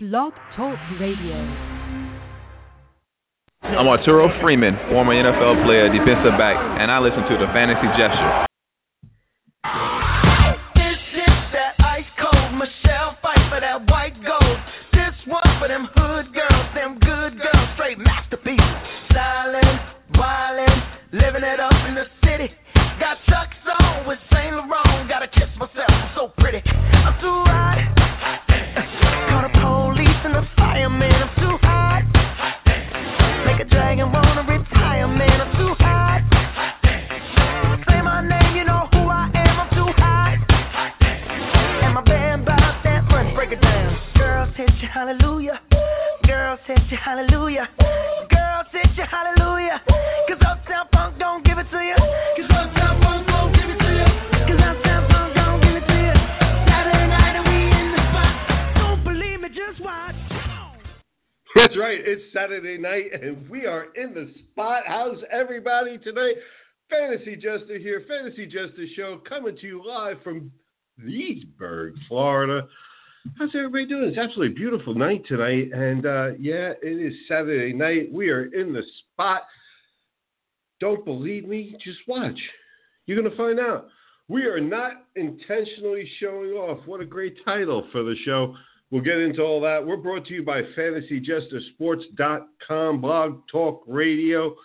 Blog Talk Radio. I'm Arturo Freeman, former NFL player, defensive back, and I listen to the Fantasy Jester. Saturday night, and we are in the spot. How's everybody tonight? Fantasy Jester here, Fantasy Jester Show, coming to you live from Leesburg, Florida. How's everybody doing? It's absolutely a beautiful night tonight, and uh, yeah, it is Saturday night. We are in the spot. Don't believe me? Just watch. You're going to find out. We are not intentionally showing off. What a great title for the show. We'll get into all that. We're brought to you by FantasyJesterSports.com, Blog Talk Radio,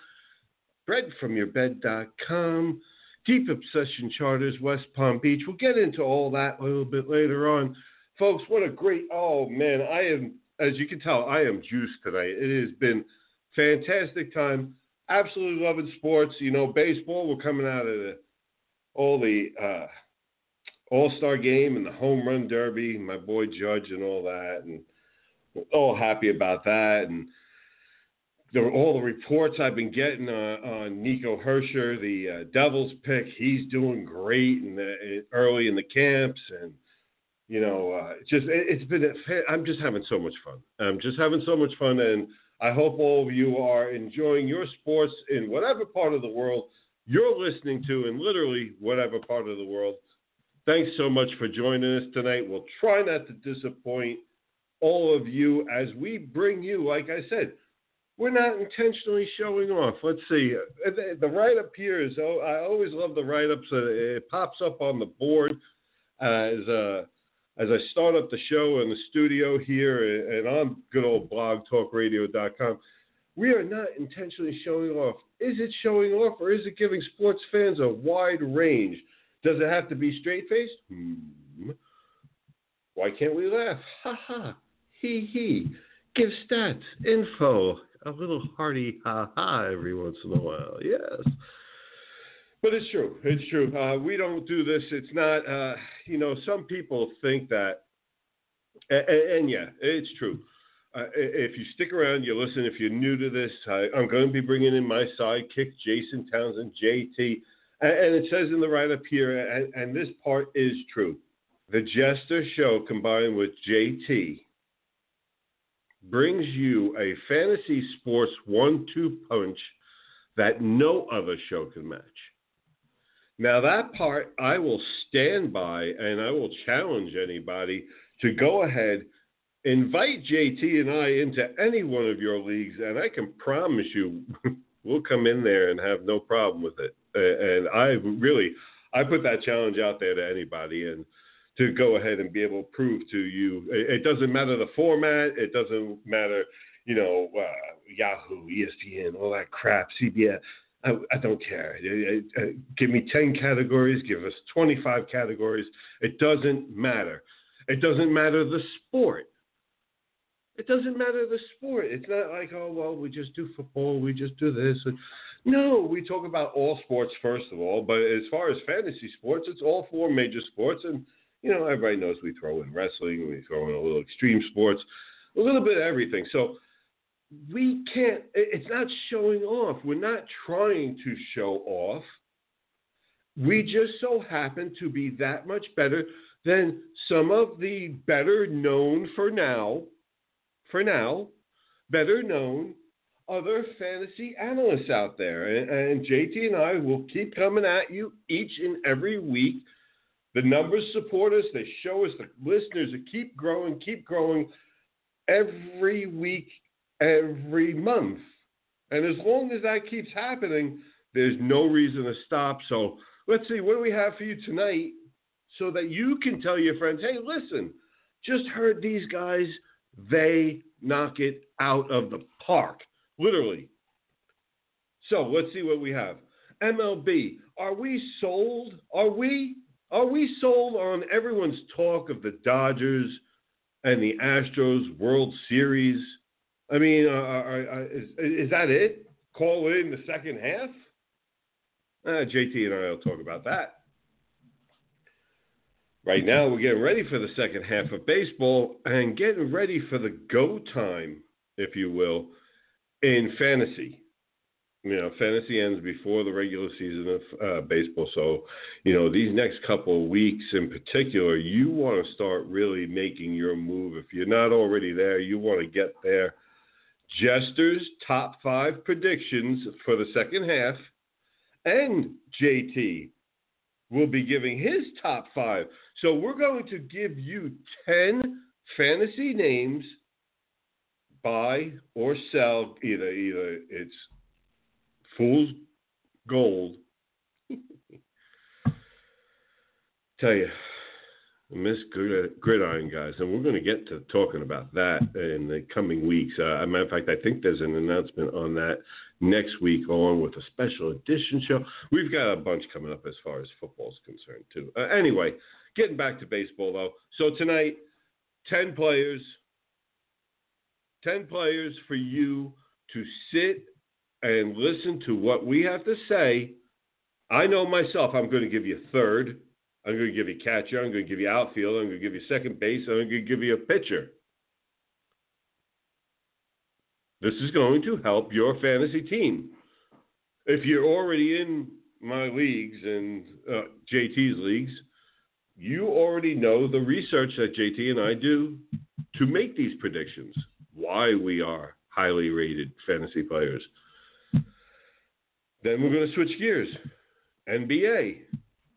BreadFromYourBed.com, Deep Obsession Charters, West Palm Beach. We'll get into all that a little bit later on. Folks, what a great, oh man, I am, as you can tell, I am juiced tonight. It has been fantastic time. Absolutely loving sports. You know, baseball, we're coming out of the, all the, uh, all Star game and the home run derby, my boy Judge and all that, and we're all happy about that. And all the reports I've been getting uh, on Nico Hischier, the uh, Devils pick, he's doing great in the, early in the camps, and you know, uh, just it, it's been. A, I'm just having so much fun. I'm just having so much fun, and I hope all of you are enjoying your sports in whatever part of the world you're listening to, in literally whatever part of the world. Thanks so much for joining us tonight. We'll try not to disappoint all of you as we bring you, like I said, we're not intentionally showing off. Let's see. Uh, The, write up here is, oh, I always love the write ups. Uh, it pops up on the board as, uh, as I start up the show in the studio here and on good old blogtalkradio.com. We are not intentionally showing off. Is it showing off or is it giving sports fans a wide range? Does it have to be straight faced? Hmm. Why can't we laugh? Ha ha. He he. Give stats, info, a little hearty ha ha every once in a while. Yes. But it's true. It's true. Uh, we don't do this. It's not, uh, you know, some people think that, and, and yeah, it's true. Uh, if you stick around, you listen. If you're new to this, I, I'm going to be bringing in my sidekick, Jason Townsend, JT. And, it says in the write up here, and, and this part is true. The Jester Show combined with JT brings you a fantasy sports one two punch that no other show can match. Now, that part I will stand by and I will challenge anybody to go ahead, invite JT and I into any one of your leagues, and I can promise you we'll come in there and have no problem with it. And I really, I put that challenge out there to anybody and to go ahead and be able to prove to you. It, doesn't matter the format. It doesn't matter, you know, uh, Yahoo, ESPN, all that crap, CBS. I, I don't care. Uh, uh, give me 10 categories, give us 25 categories. It doesn't matter. It doesn't matter the sport. It doesn't matter the sport. It's not like, oh, well, we just do football, we just do this. No, we talk about all sports, first of all. But as far as fantasy sports, it's all four major sports. And, you know, everybody knows we throw in wrestling, we throw in a little extreme sports, a little bit of everything. So we can't, it's not showing off. We're not trying to show off. We just so happen to be that much better than some of the better known for now, for now, better known other fantasy analysts out there. And, and JT and I will keep coming at you each and every week. The numbers support us, they show us the listeners that keep growing, keep growing. every week, every month. And as long as that keeps happening, there's no reason to stop. So let's see, what do we have for you tonight so that you can tell your friends, hey, listen, just heard these guys, they knock it out of the park, literally. So let's see what we have. MLB, are we sold? Are we? Are we sold on everyone's talk of the Dodgers and the Astros World Series? I mean, uh, are, are, is, is that it? Call in the second half? Uh, JT and I will talk about that. Right now, we're getting ready for the second half of baseball and getting ready for the go time, if you will, in fantasy. You know, fantasy ends before the regular season of uh, baseball. So, you know, these next couple of weeks in particular, you want to start really making your move. If you're not already there, you want to get there. Jester's top five predictions for the second half, and JT will be giving his top five. So we're going to give you 10 fantasy names, buy or sell. Either either it's fool's gold. Tell you, I miss gridiron guys, and we're going to get to talking about that in the coming weeks. Uh, matter of fact, I think there's an announcement on that next week, along with a special edition show. We've got a bunch coming up as far as football is concerned too. Uh, anyway, getting back to baseball though. So tonight, ten players, ten players for you to sit and listen to what we have to say. I know myself. I'm going to give you third. I'm going to give you catcher. I'm going to give you outfield. I'm going to give you second base. I'm going to give you a pitcher. This is going to help your fantasy team. If you're already in my leagues and uh, JT's leagues, you already know the research that JT and I do to make these predictions. Why we are highly rated fantasy players. Then we're going to switch gears. NBA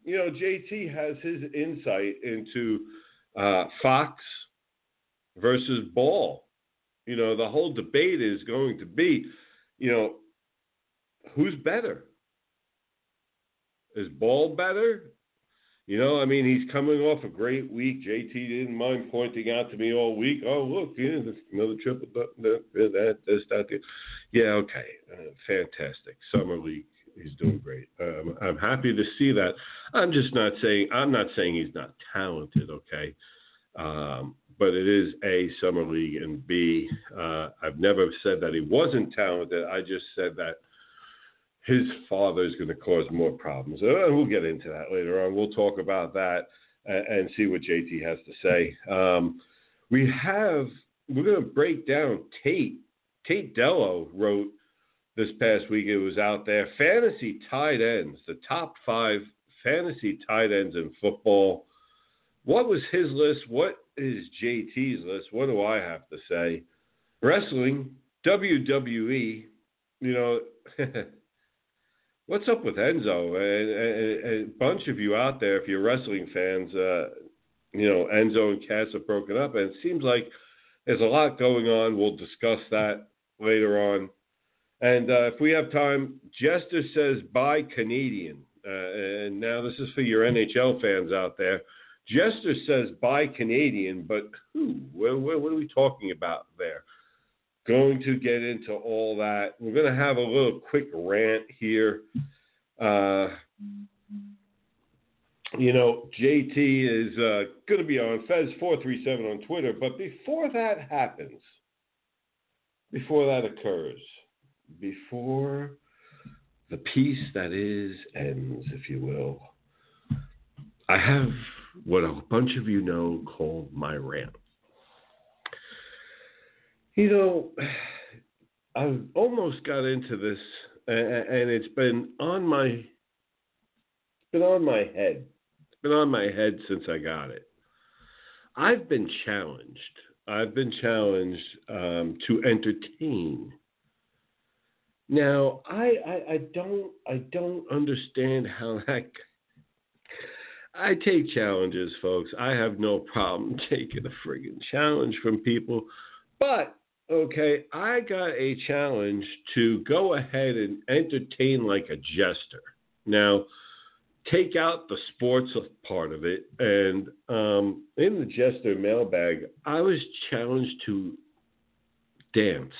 you know, JT has his insight into uh, Fox versus Ball. You know, the whole debate is going to be, you know, who's better? Is Ball better? You know, I mean, he's coming off a great week. JT didn't mind pointing out to me all week. Oh, look, yeah, another triple, that, that, this, that. Yeah, okay, uh, fantastic. Summer league he's doing great. Um, I'm happy to see that. I'm just not saying I'm not saying he's not talented. Okay, um, but it is a summer league, and B. Uh, I've never said that he wasn't talented. I just said that his father is going to cause more problems, and we'll get into that later on. We'll talk about that and, and see what JT has to say. Um, we have we're going to break down Tate. Tate Dello wrote this past week. It was out there. Fantasy tight ends, the top five fantasy tight ends in football. What was his list? What is JT's list? What do I have to say? Wrestling, WWE, you know, what's up with Enzo? A, a, a, bunch of you out there, if you're wrestling fans, uh, you know, Enzo and Cass have broken up, and it seems like there's a lot going on. We'll discuss that later on. And uh, if we have time, Jester says buy Canadian. Uh, and now this is for your NHL fans out there. Jester says buy Canadian, but who? What, what, what, are we talking about there? Going to get into all that. We're going to have a little quick rant here. Uh, you know, JT is uh, going to be on Fez437 on Twitter, but before that happens, before that occurs, before the peace that is ends, if you will, I have what a bunch of you know called my rant. You know, I've almost got into this, and it's been on my, it's been on my head. It's been on my head since I got it. I've been challenged. I've been challenged um, to entertain now, I, I, I don't I don't understand how that. I take challenges, folks. I have no problem taking a friggin' challenge from people, But okay, I got a challenge to go ahead and entertain like a jester. Now, take out the sports part of it, and um, in the jester mailbag, I was challenged to dance.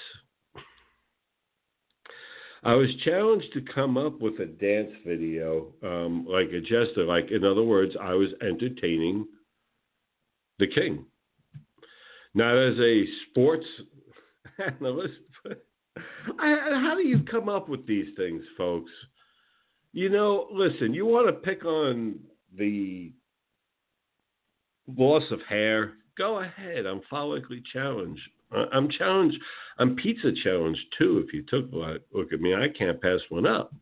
I was challenged to come up with a dance video, um, like a jester. Like, in other words, I was entertaining the king. Not as a sports I, how do you come up with these things, folks? You know, listen, you want to pick on the loss of hair, go ahead. I'm follically challenged. I'm challenged. I'm pizza challenged too. If you took a look at me, I can't pass one up.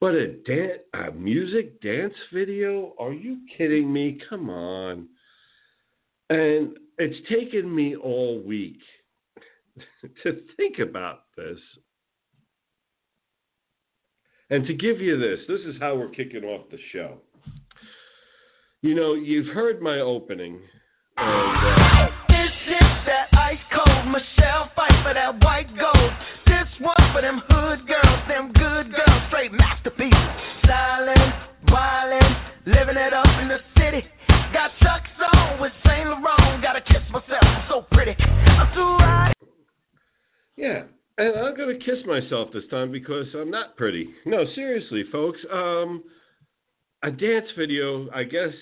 But a dance, a music dance video? Are you kidding me? Come on. And it's taken me all week to think about this. And to give you this, this is how we're kicking off the show. You know, you've heard my opening. And, uh, time because I'm not pretty. No, seriously, folks. Um, a dance video, I guess,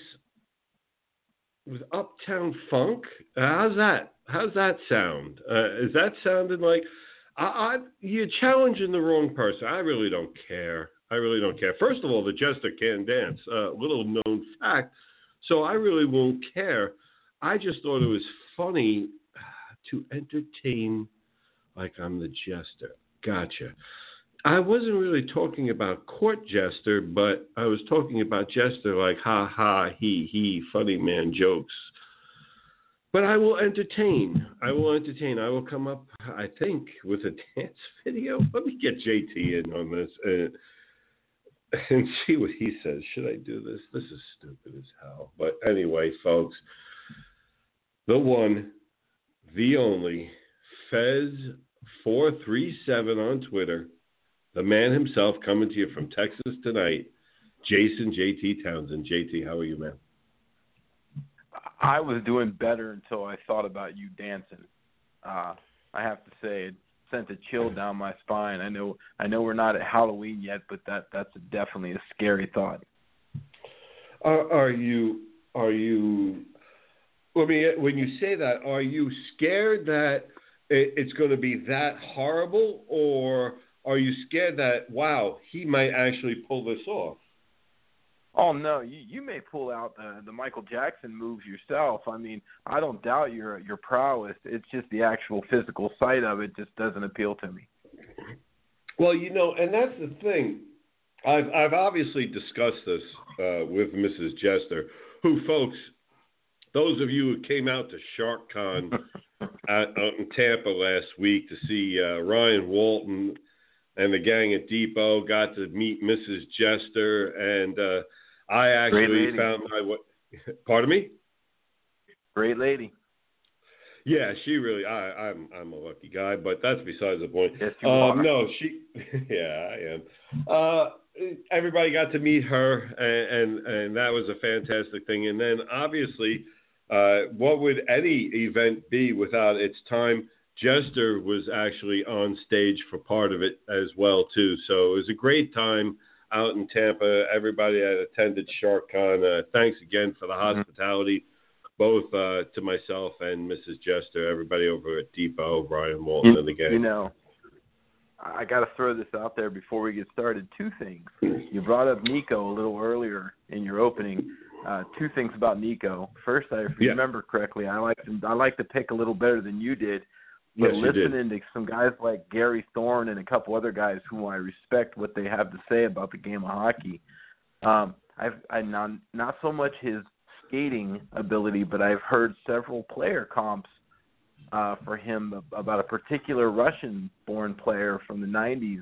with Uptown Funk. Uh, how's that? How's that sound? Uh, is that sounding like? I, I, you're challenging the wrong person. I really don't care. I really don't care. First of all, the jester can dance. Uh, little known fact. So I really won't care. I just thought it was funny to entertain like I'm the jester. Gotcha. I wasn't really talking about court jester, but I was talking about jester like ha ha he he funny man jokes. But I will entertain. I will entertain. I will come up, I think, with a dance video. Let me get JT in on this uh, and, and see what he says. Should I do this? This is stupid as hell. But anyway, folks, the one, the only, Fez437 on Twitter, the man himself coming to you from Texas tonight, Jason JT Townsend. JT, how are you, man? I was doing better until I thought about you dancing. Uh, I have to say, it sent a chill down my spine. I know, I know we're not at Halloween yet, but that that's definitely a scary thought. Are, are you? Are you? Let me. When you say that, are you scared that it, it's going to be that horrible, or are you scared that wow, he might actually pull this off? Oh no, you you may pull out the the Michael Jackson moves yourself. I mean, I don't doubt your your prowess. It's just the actual physical sight of it just doesn't appeal to me. Well, you know, and that's the thing. I've I've obviously discussed this uh, with Mrs. Jester, who, folks, those of you who came out to SharkCon out in Tampa last week to see uh, Ryan Walton and the gang at Depot, got to meet Mrs. Jester, and uh, I actually found my what. Pardon me. Great lady. Yeah, she really. I, I'm I'm a lucky guy, but that's besides the point. Yes, you um, are. no, she. Yeah, I am. Uh, everybody got to meet her, and, and and that was a fantastic thing. And then obviously, uh, what would any event be without its time? Jester was actually on stage for part of it as well too. So it was a great time out in Tampa. Everybody that attended SharkCon, uh, thanks again for the hospitality, both uh, to myself and Mrs. Jester, everybody over at Depot, Brian Walton, and the gang. you know, I got to throw this out there before we get started. Two things. You brought up Nico a little earlier in your opening. Uh, two things about Nico. First, I if you Yeah. remember correctly, I like to, I like to pick a little better than you did. But Yes, listening to some guys like Gary Thorne and a couple other guys whom I respect what they have to say about the game of hockey, um, I've I not not so much his skating ability, but I've heard several player comps uh, for him about a particular Russian-born player from the '90s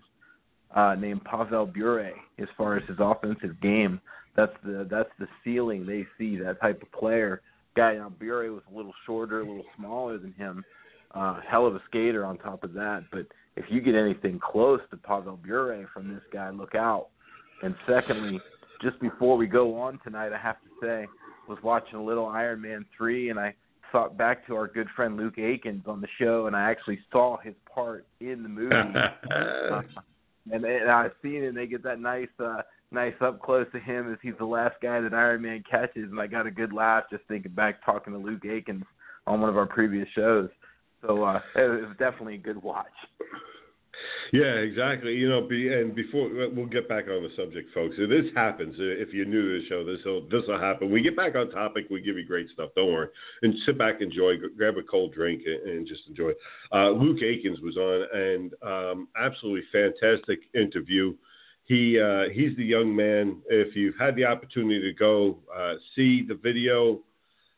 uh, named Pavel Bure. As far as his offensive game, that's the that's the ceiling they see. That type of player. Guy now Bure was a little shorter, a little smaller than him, uh, hell of a skater on top of that. But if you get anything close to Pavel Bure from this guy, look out. And secondly, just before we go on tonight, I have to say, was watching a little Iron Man three, and I thought back to our good friend Luke Aikins on the show, and I actually saw his part in the movie. uh, and, and I've seen it. And they get that nice, uh, nice up close to him as he's the last guy that Iron Man catches, and I got a good laugh just thinking back talking to Luke Aikins on one of our previous shows. So uh, it was definitely a good watch. Yeah, exactly. You know, be, and before we'll get back on the subject, folks. If this happens, if you're new to the show, this will this will happen. We get back on topic. We give you great stuff. Don't worry, and sit back, enjoy, grab a cold drink, and just enjoy. Uh, Luke Aikins was on, and um, absolutely fantastic interview. He uh, he's the young man. If you've had the opportunity to go uh, see the video,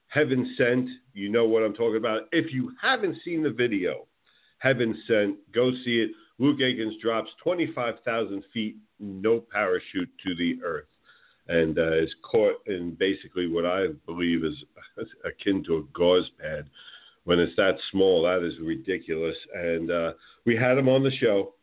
Heaven Sent, you know what I'm talking about. If you haven't seen the video, Heaven Sent, go see it Luke Aikins drops 25,000 feet, no parachute to the earth, and uh, is caught in basically what I believe is akin to a gauze pad. When it's that small, that is ridiculous. And uh, we had him on the show.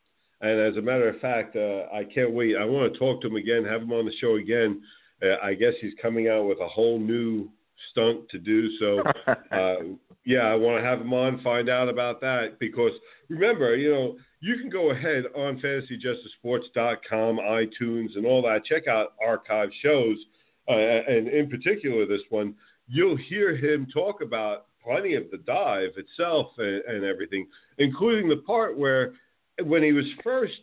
And as a matter of fact, uh, I can't wait. I want to talk to him again, have him on the show again. Uh, I guess he's coming out with a whole new stunt to do. So, uh, yeah, I want to have him on, find out about that. Because remember, you know, you can go ahead on fantasyjestersports.com, iTunes, and all that. Check out archive shows, uh, and in particular this one. You'll hear him talk about plenty of the dive itself and, and everything, including the part where, when he was first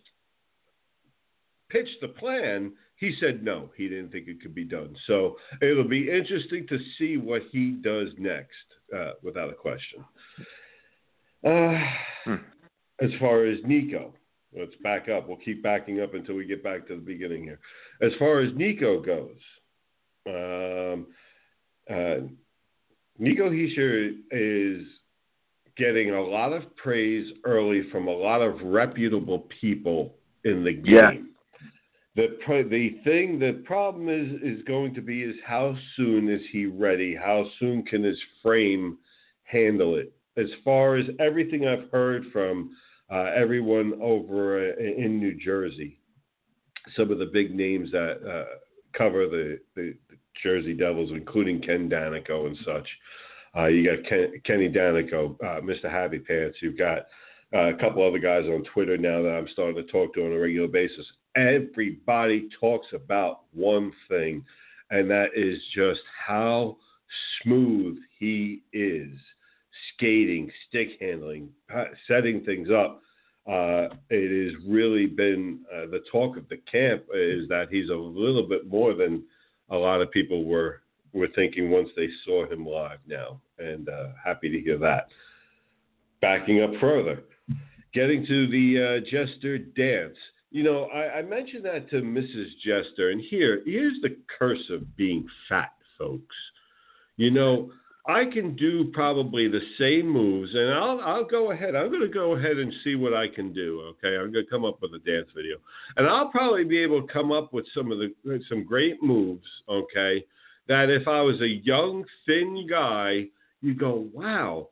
pitched the plan, he said no, he didn't think it could be done. So it'll be interesting to see what he does next, uh, without a question. Uh, hmm as far as Nico. Let's back up. We'll keep backing up until we get back to the beginning here. As far as Nico goes, um, uh, Nico Hischier is getting a lot of praise early from a lot of reputable people in the game. Yeah. The the thing, the problem is is going to be is how soon is he ready? How soon can his frame handle it? As far as everything I've heard from uh, everyone over uh, in New Jersey, some of the big names that uh, cover the, the, the, Jersey Devils, including Ken Danico and such. Uh, you got Ken, Kenny Danico, uh, Mr. Happy Pants. You've got uh, a couple other guys on Twitter now that I'm starting to talk to on a regular basis. Everybody talks about one thing, and that is just how smooth he is skating, stick handling, setting things up. Uh, it has really been uh, the talk of the camp is that he's a little bit more than a lot of people were were thinking once they saw him live now, and uh, happy to hear that. Backing up further, getting to the uh, Jester dance. You know, I, I mentioned that to Mrs. Jester, and here here's the curse of being fat, folks. You know I can do probably the same moves, and I'll I'll go ahead. I'm going to go ahead and see what I can do. Okay, I'm going to come up with a dance video, and I'll probably be able to come up with some of the some great moves. Okay, that if I was a young thin guy, you go, wow,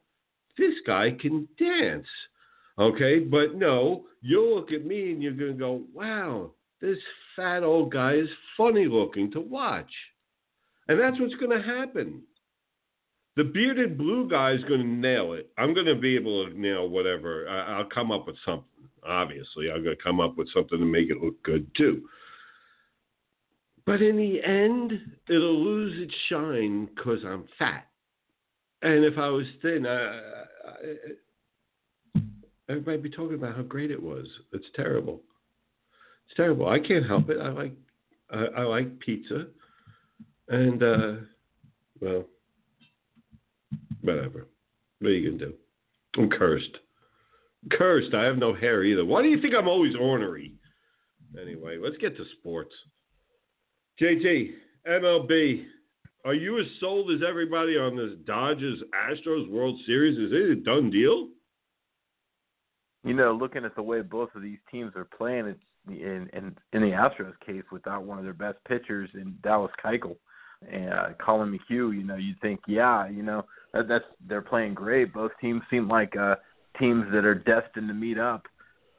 this guy can dance. Okay, but no, you'll look at me and you're going to go, wow, this fat old guy is funny looking to watch, and that's what's going to happen the bearded blue guy is going to nail it. I'm going to be able to nail whatever. I, will come up with something. Obviously, I'm going to come up with something to make it look good too. But in the end, it'll lose its shine because I'm fat. And if I was thin, I, I, everybody'd be talking about how great it was. It's terrible. It's terrible. I can't help it. I like I, I like pizza, and uh, well, whatever. What are you to do? I'm cursed. Cursed. I have no hair either. Why do you think I'm always ornery? Anyway, let's get to sports. JT, MLB. Are you as sold as everybody on this Dodgers Astros World Series? Is it a done deal? You know, looking at the way both of these teams are playing, it's in in, in the Astros case without one of their best pitchers in Dallas Keuchel. uh, Collin McHugh, you know, you'd think, yeah, you know, that, that's they're playing great. Both teams seem like uh, teams that are destined to meet up.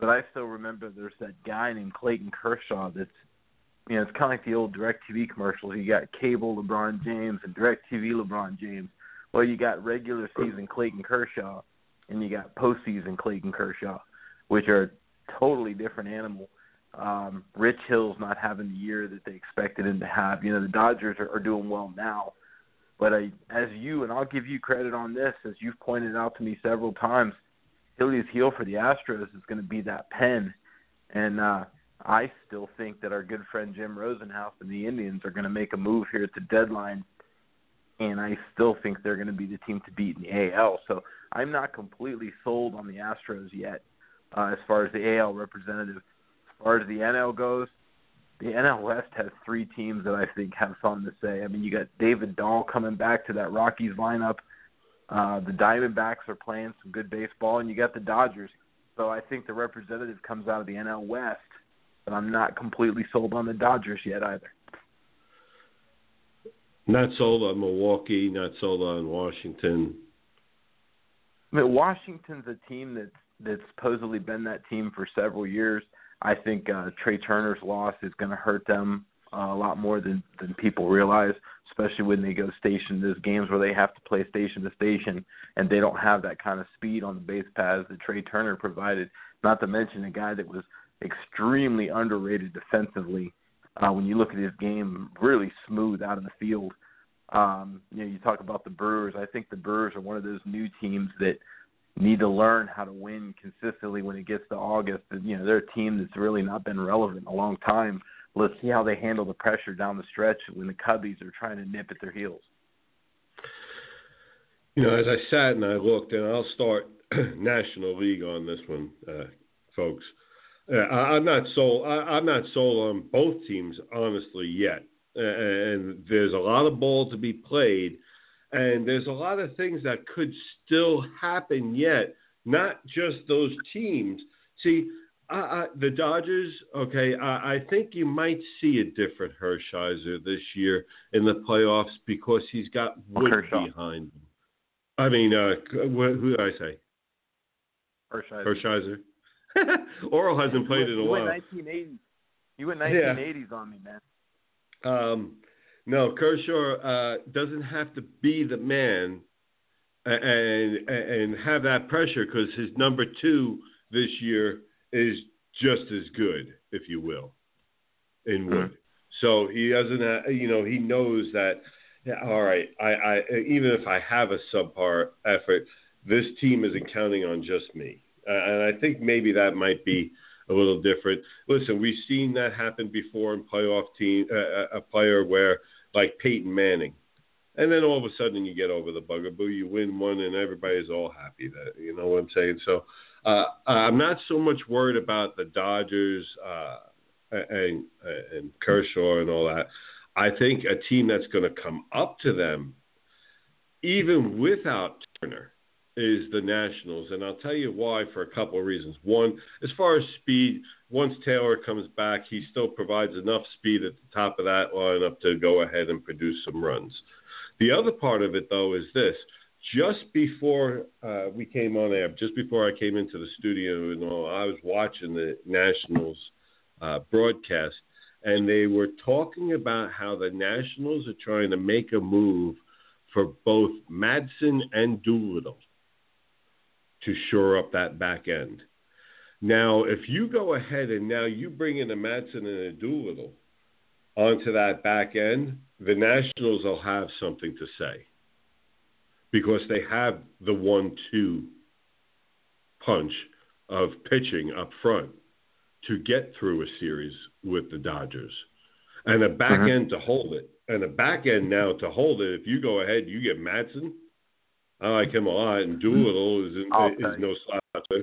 But I still remember there's that guy named Clayton Kershaw that's you know, it's kind of like the old DirecTV commercials. You got cable LeBron James and DirecTV LeBron James. Well, you got regular season Clayton Kershaw, and you got postseason Clayton Kershaw, which are totally different animal. Um, Rich Hill's not having the year that they expected him to have. You know, the Dodgers are, are doing well now, but I, as you and I'll give you credit on this, as you've pointed out to me several times, Achilles heel for the Astros is going to be that pen, and uh, I still think that our good friend Jim Rosenhaus and the Indians are going to make a move here at the deadline, and I still think they're going to be the team to beat in the AL. So I'm not completely sold on the Astros yet, uh, as far as the AL representative. As far as the NL goes, the NL West has three teams that I think have something to say. I mean, you got David Dahl coming back to that Rockies lineup. Uh, the Diamondbacks are playing some good baseball, and you got the Dodgers. So I think the representative comes out of the NL West but I'm not completely sold on the Dodgers yet either. Not sold on Milwaukee, not sold on Washington. I mean, Washington's a team that's that's supposedly been that team for several years. I think uh, Trea Turner's loss is going to hurt them uh, a lot more than than people realize, especially when they go station. There's games where they have to play station to station, and they don't have that kind of speed on the base paths that Trea Turner provided. Not to mention a guy that was extremely underrated defensively. Uh, when you look at his game, really smooth out of the field. Um, you know, you talk about the Brewers. I think the Brewers are one of those new teams that need to learn how to win consistently when it gets to August. And, you know, they're a team that's really not been relevant in a long time. Let's see how they handle the pressure down the stretch when the Cubbies are trying to nip at their heels. You know, as I sat and I looked, and I'll start National League on this one, uh, folks. Uh, I'm not sold. I, am not sold on both teams honestly yet, and there's a lot of ball to be played, and there's a lot of things that could still happen yet. Not just those teams. See, I, I, the Dodgers. Okay, I, I think you might see a different Hershiser this year in the playoffs because he's got wood behind him. I mean, uh, who did I say? Hershiser. Hershiser. Orel hasn't played in a while. You went 1980s. You went 1980s yeah. on me, man. Um, no, Kershaw uh, doesn't have to be the man and and have that pressure because his number two this year is just as good, if you will, in Wood. Mm-hmm. So he doesn't, have, you know, he knows that. Yeah, all right. I, I even if I have a subpar effort, this team isn't counting on just me. Uh, and I think maybe that might be a little different. Listen, we've seen that happen before in playoff team, uh, uh, a player where like Peyton Manning, and then all of a sudden you get over the bugaboo, you win one, and everybody's all happy. That you know what I'm saying. So uh, I'm not so much worried about the Dodgers uh, and and Kershaw and all that. I think a team that's going to come up to them, even without Turner, is the Nationals, and I'll tell you why for a couple of reasons. One, as far as speed, once Taylor comes back, he still provides enough speed at the top of that lineup to go ahead and produce some runs. The other part of it, though, is this. Just before uh, we came on air, just before I came into the studio and all, I was watching the Nationals uh, broadcast, and they were talking about how the Nationals are trying to make a move for both Madson and Doolittle to shore up that back end. Now, if you go ahead and now you bring in a Madson and a Doolittle onto that back end, the Nationals will have something to say because they have the one-two punch of pitching up front to get through a series with the Dodgers, and a back mm-hmm. end to hold it, and a back end now to hold it. If you go ahead, you get Madson I like him a lot, and Doolittle is, in, is no slouch.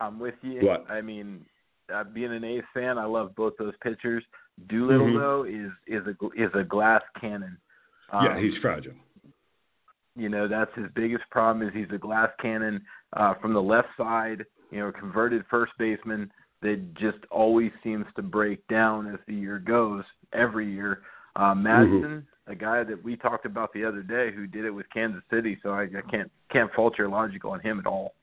I'm with you. What? I mean, uh, being an A's fan, I love both those pitchers. Doolittle mm-hmm. though is is a is a glass cannon. Um, yeah, he's fragile. You know that's his biggest problem is he's a glass cannon uh, from the left side. You know, converted first baseman that just always seems to break down as the year goes every year. Uh, Madson, a guy that we talked about the other day, who did it with Kansas City, so I, I can't can't fault your logic on him at all.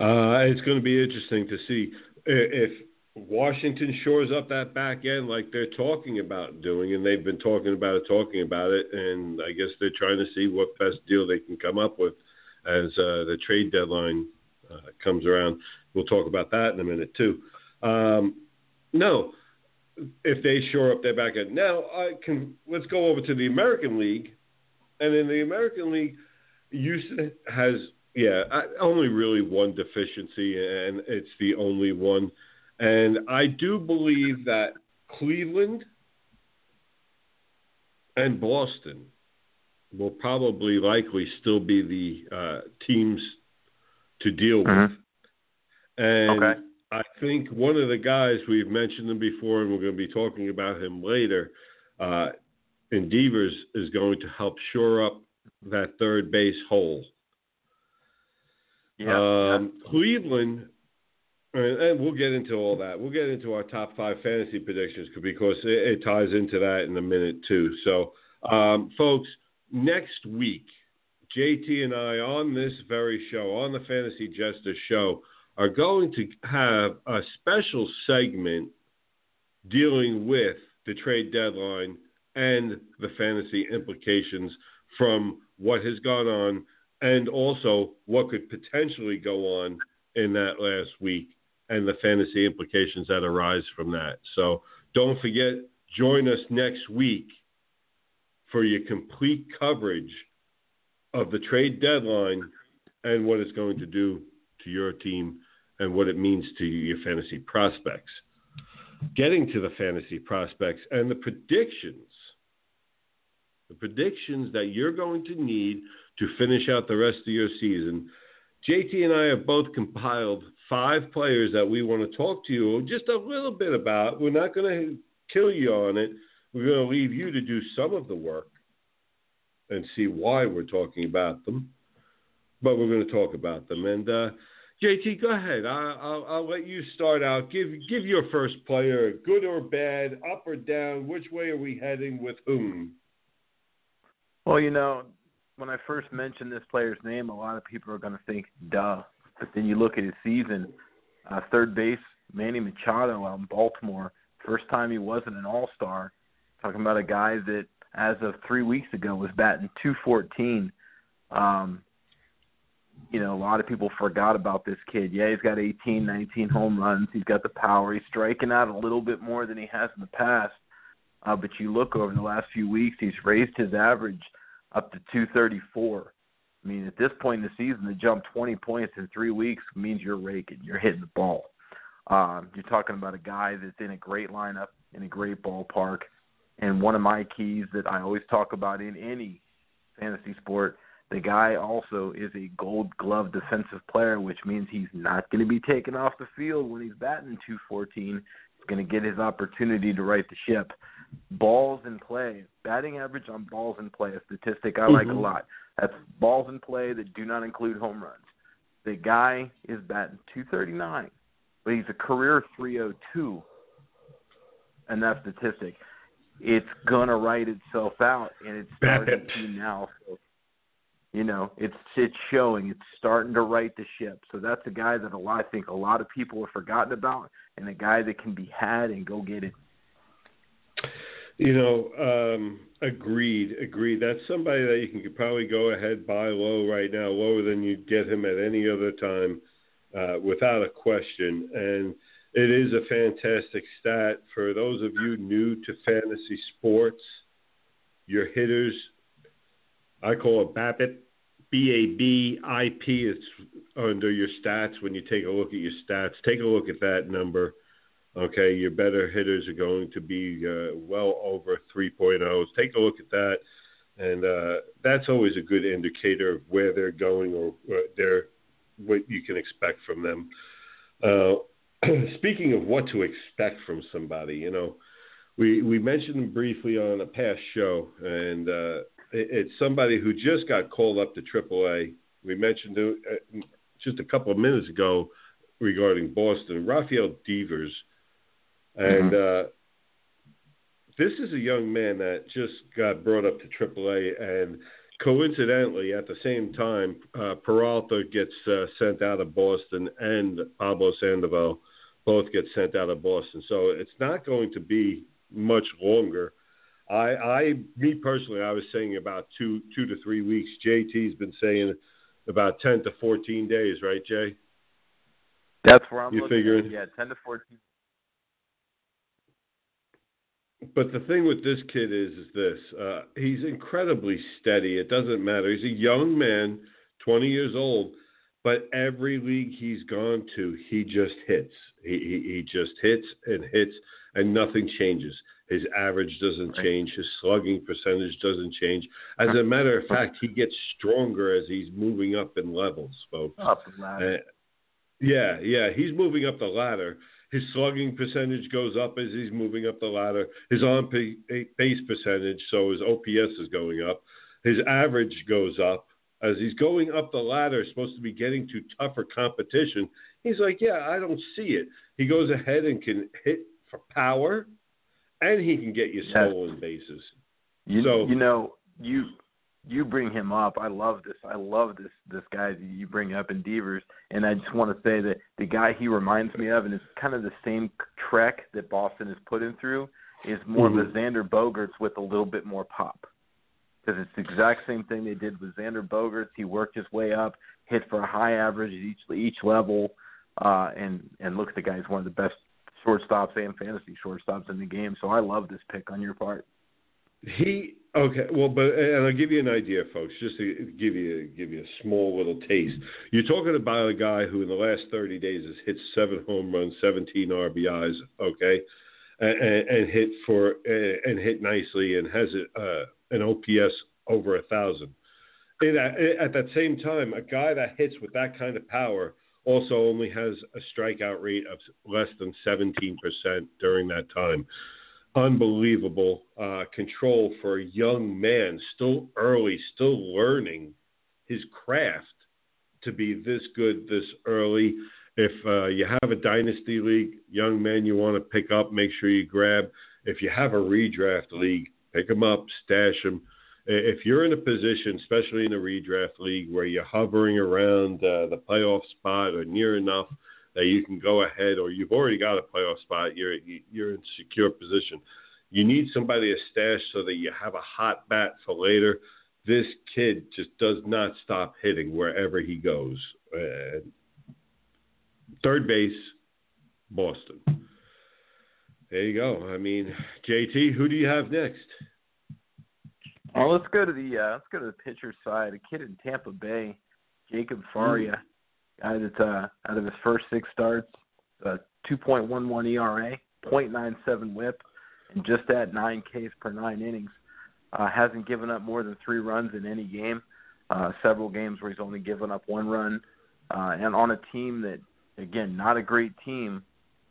Uh, it's going to be interesting to see if Washington shores up that back end like they're talking about doing, and they've been talking about it, talking about it, and I guess they're trying to see what best deal they can come up with as uh, the trade deadline uh, comes around. We'll talk about that in a minute too. Um, no, if they shore up their back end. Now, I can let's go over to the American League, and in the American League, Houston has yeah only really one deficiency, and it's the only one. And I do believe that Cleveland and Boston will probably likely still be the uh, teams to deal mm-hmm. with. And okay. I think one of the guys we've mentioned him before, and we're going to be talking about him later. Uh, in Devers is going to help shore up that third base hole. Yeah. Um, Cleveland, and, and, we'll get into all that. We'll get into our top five fantasy predictions because it, it ties into that in a minute too. So, um, folks, next week, JT and I on this very show, on the Fantasy Jester show, are going to have a special segment dealing with the trade deadline and the fantasy implications from what has gone on and also what could potentially go on in that last week and the fantasy implications that arise from that. So don't forget, join us next week for your complete coverage of the trade deadline and what it's going to do to your team and what it means to your fantasy prospects. Getting to the fantasy prospects and the predictions, the predictions that you're going to need to finish out the rest of your season. JT and I have both compiled five players that we want to talk to you just a little bit about. We're not going to kill you on it. We're going to leave you to do some of the work and see why we're talking about them. But we're going to talk about them. And uh, JT, go ahead. I, will I'll let you start out. Give give your first player, good or bad, up or down. Which way are we heading with whom? Well, you know, when I first mentioned this player's name, a lot of people are going to think, "Duh." But then you look at his season. Uh, third base, Manny Machado out in Baltimore. First time he wasn't an All Star. Talking about a guy that, as of three weeks ago, was batting 214. Um, you know, a lot of people forgot about this kid. Yeah, he's got 18, 19 home runs. He's got the power. He's striking out a little bit more than he has in the past. Uh, but you look over the last few weeks, he's raised his average up to 234. I mean, at this point in the season, to jump 20 points in three weeks means you're raking, you're hitting the ball. Um, you're talking about a guy that's in a great lineup, in a great ballpark. And one of my keys that I always talk about in any fantasy sport the guy also is a gold glove defensive player, which means he's not going to be taken off the field when he's batting 214. He's going to get his opportunity to right the ship. Balls in play, batting average on balls in play, a statistic I mm-hmm. like a mm-hmm. lot. That's balls in play that do not include home runs. The guy is batting 239, but he's a career 302, and that statistic. It's gonna write itself out, and it's starting to now. So you know, it's it's showing. It's starting to right the ship. So that's a guy that a lot I think a lot of people have forgotten about, and a guy that can be had and go get it. You know, um, agreed, agreed. That's somebody that you can probably go ahead buy low right now, lower than you'd get him at any other time, uh, without a question. And it is a fantastic stat for those of you new to fantasy sports. Your hitters I call it BABIP, B A B I P. It's under your stats. When you take a look at your stats, take a look at that number. Okay, your better hitters are going to be uh, well over 3.0s. Take a look at that, and uh, that's always a good indicator of where they're going or they're what you can expect from them. Uh, speaking of what to expect from somebody, you know, we we mentioned them briefly on a past show, and uh, it's somebody who just got called up to AAA. We mentioned uh, just a couple of minutes ago regarding Boston, Rafael Devers, and mm-hmm. uh, this is a young man that just got brought up to AAA, and coincidentally, at the same time, uh, Peralta gets uh, sent out of Boston, and Pablo Sandoval both get sent out of Boston. So it's not going to be much longer. I, I, me personally, I was saying about two, two to three weeks. JT's been saying about ten to fourteen days, right, Jay? That's where I'm You looking. figuring? At. Yeah, ten to fourteen. But the thing with this kid is, is this: uh, he's incredibly steady. It doesn't matter. He's a young man, 20 years old, but every league he's gone to, he just hits. He he, he just hits and hits, and nothing changes. His average doesn't change. His slugging percentage doesn't change. As a matter of fact, he gets stronger as he's moving up in levels, folks. Up the ladder. Uh, yeah, yeah, he's moving up the ladder. His slugging percentage goes up as he's moving up the ladder. His on base percentage, so his OPS is going up. His average goes up as he's going up the ladder. Supposed to be getting to tougher competition. He's like, yeah, I don't see it. He goes ahead and can hit for power, and he can get you Yes. stolen bases. You So- you know you you bring him up. I love this. I love this this guy that you bring up in Devers, and I just want to say that the guy he reminds me of, and it's kind of the same trek that Boston has put him through, is more Mhm. of a Xander Bogaerts with a little bit more pop. Because it's the exact same thing they did with Xander Bogaerts. He worked his way up, hit for a high average at each each level, uh, and and look, the guy's one of the best shortstops and fantasy shortstops in the game. So I love this pick on your part. He okay, well, but and I'll give you an idea, folks, just to give you give you a small little taste. You're talking about a guy who, in the last 30 days, has hit seven home runs, 17 RBIs, okay, and, and, hit for and hit nicely, and has a, uh, an OPS over a thousand. At, at that same time, a guy that hits with that kind of power also only has a strikeout rate of less than 17% during that time unbelievable uh, control for a young man, still early, still learning his craft to be this good this early. If uh, you have a dynasty league, young men you want to pick up, make sure you grab. If you have a redraft league, pick them up, stash them. If you're in a position, especially in a redraft league, where you're hovering around uh, the playoff spot or near enough that you can go ahead, or you've already got a playoff spot, you're you're in a secure position. You need somebody to stash so that you have a hot bat for later. This kid just does not stop hitting wherever he goes. Uh, third base, Boston. There you go. I mean, JT, who do you have next? Well, let's go to the uh, let's go to the pitcher side. A kid in Tampa Bay, Jacob Faria, guy that's uh, out of his first six starts, uh, 2.11 ERA, 0.97 WHIP, and just at nine Ks per nine innings. Uh, hasn't given up more than three runs in any game. Uh, several games where he's only given up one run, uh, and on a team that, again, not a great team,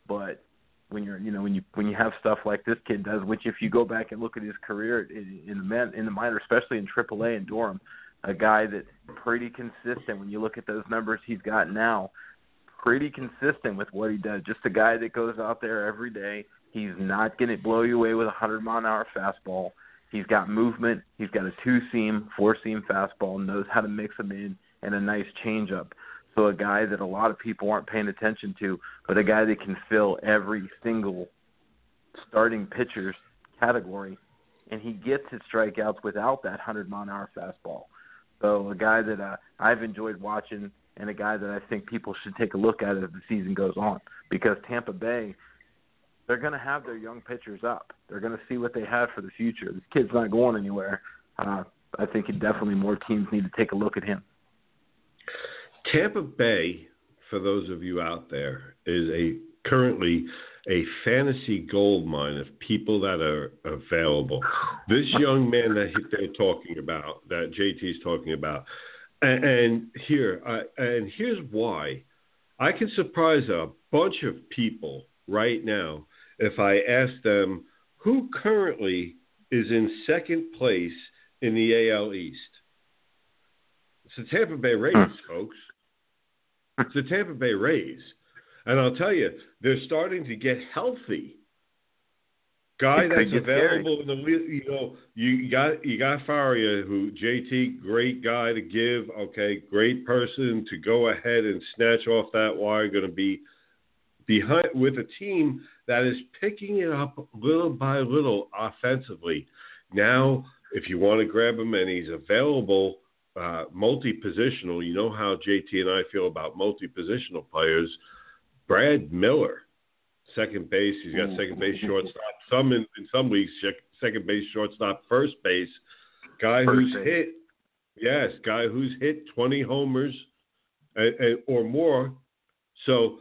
but when you're you know when you when you have stuff like this kid does, which if you go back and look at his career in, in the men in the minor, especially in AAA in Durham, a guy that's pretty consistent. When you look at those numbers he's got now, pretty consistent with what he does. Just a guy that goes out there every day. He's not going to blow you away with a hundred mile an hour fastball. He's got movement. He's got a two seam, four seam fastball. Knows how to mix them in, and a nice changeup. So a guy that a lot of people aren't paying attention to, but a guy that can fill every single starting pitcher's category, and he gets his strikeouts without that hundred mile an hour fastball. So a guy that uh, I've enjoyed watching, and a guy that I think people should take a look at as the season goes on, because Tampa Bay, they're going to have their young pitchers up. They're going to see what they have for the future. This kid's not going anywhere. Uh, I think definitely more teams need to take a look at him. Tampa Bay, for those of you out there, is a currently a fantasy gold mine of people that are available. This young man that they're talking about, that JT's talking about, and, and here, I, and here's why. I can surprise a bunch of people right now if I ask them who currently is in second place in the AL East. It's the Tampa Bay Rays, hmm. folks. It's the Tampa Bay Rays. And I'll tell you, they're starting to get healthy. guy that's available in the. You know, you got you got Faria, who JT, great guy to give. Okay, great person to go ahead and snatch off that wire. Going to be behind with a team that is picking it up little by little offensively. Now, if you want to grab him and he's available, uh, multi-positional. You know how JT and I feel about multi-positional players. Brad Miller, second base. He's got second base, shortstop. Some in, in some sec- second base, shortstop, first base. Guy First who's base. hit, yes, guy who's hit 20 homers or more. So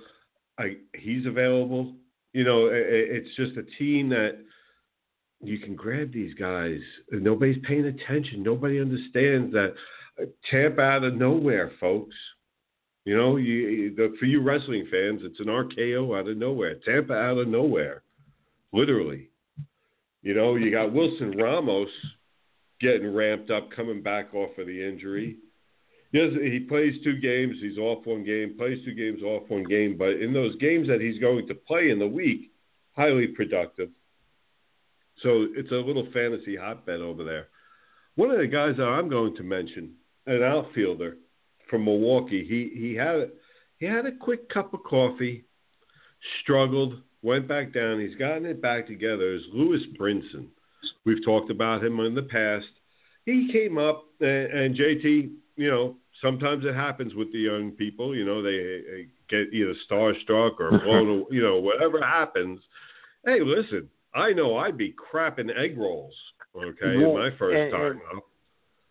I, he's available. You know, it's just a team that you can grab these guys. Nobody's paying attention. Nobody understands that Tampa out of nowhere, folks. You know, you, the, for you wrestling fans, it's an RKO out of nowhere. Tampa out of nowhere, literally. You know, you got Wilson Ramos getting ramped up, coming back off of the injury. Yes, he plays two games. He's off one game. Plays two games, off one game. But in those games that he's going to play in the week, highly productive. So it's a little fantasy hotbed over there. One of the guys that I'm going to mention, an outfielder from Milwaukee, he he had he had a quick cup of coffee, struggled, went back down. He's gotten it back together. Is Lewis Brinson? We've talked about him in the past. He came up and, and JT, you know, sometimes it happens with the young people. You know, they, they get either starstruck or blown, you know, whatever happens. Hey, listen, I know I'd be crapping egg rolls. Okay, Well, my first and- time and- up.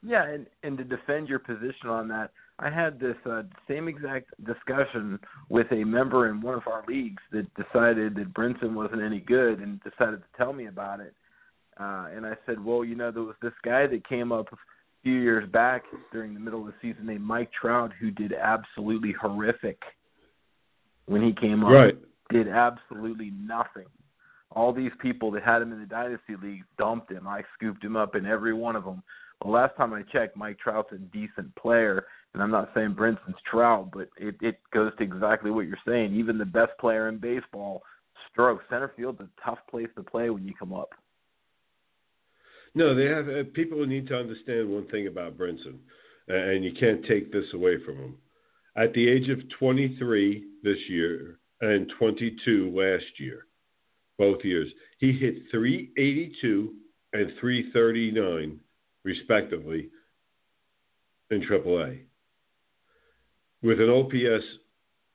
Yeah, and and to defend your position on that, I had this uh, same exact discussion with a member in one of our leagues that decided that Brinson wasn't any good and decided to tell me about it. Uh, and I said, well, you know, there was this guy that came up a few years back during the middle of the season named Mike Trout who did absolutely horrific when he came up. Right. Did absolutely nothing. All these people that had him in the dynasty league dumped him. I scooped him up in every one of them. Well, last time I checked, Mike Trout's a decent player, and I'm not saying Brinson's Trout, but it, it goes to exactly what you're saying. Even the best player in baseball strokes. Center field's a tough place to play when you come up. No, they have uh, people need to understand one thing about Brinson, and you can't take this away from him. At the age of 23 this year and 22 last year, both years, he hit 382 and 339 respectively in AAA, with an OPS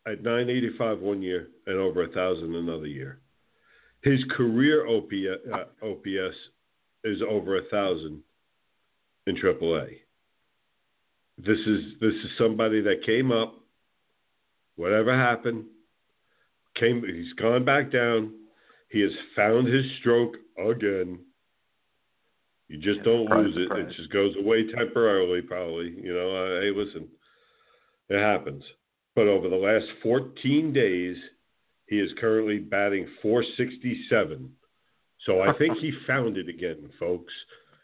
at 985 one year and over a thousand another year. His career OPS, uh, OPS is over a thousand in AAA. This is this is somebody that came up. Whatever happened, came. He's gone back down. He has found his stroke again. You just Yeah, don't surprise, lose it. surprise. It just goes away temporarily, probably. You know, uh, hey, listen, it happens. But over the last 14 days, he is currently batting 467. So I think he found it again, folks.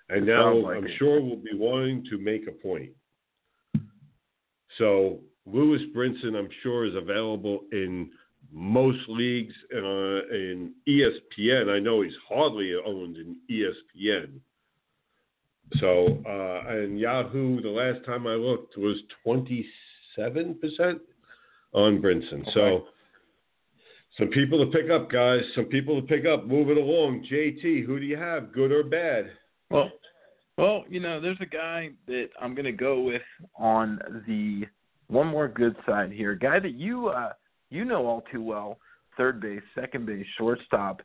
And It now like I'm it. sure we'll be wanting to make a point. So Lewis Brinson, I'm sure, is available in most leagues uh, in ESPN. I know he's hardly owned in ESPN. So uh, and Yahoo, the last time I looked, was 27 percent on Brinson. So some people to pick up, guys. Some people to pick up. Move it along. JT, who do you have, good or bad? Well, well, you know, there's a guy that I'm going to go with on the one more good side here. A guy that you uh, you know all too well. Third base, second base, shortstop,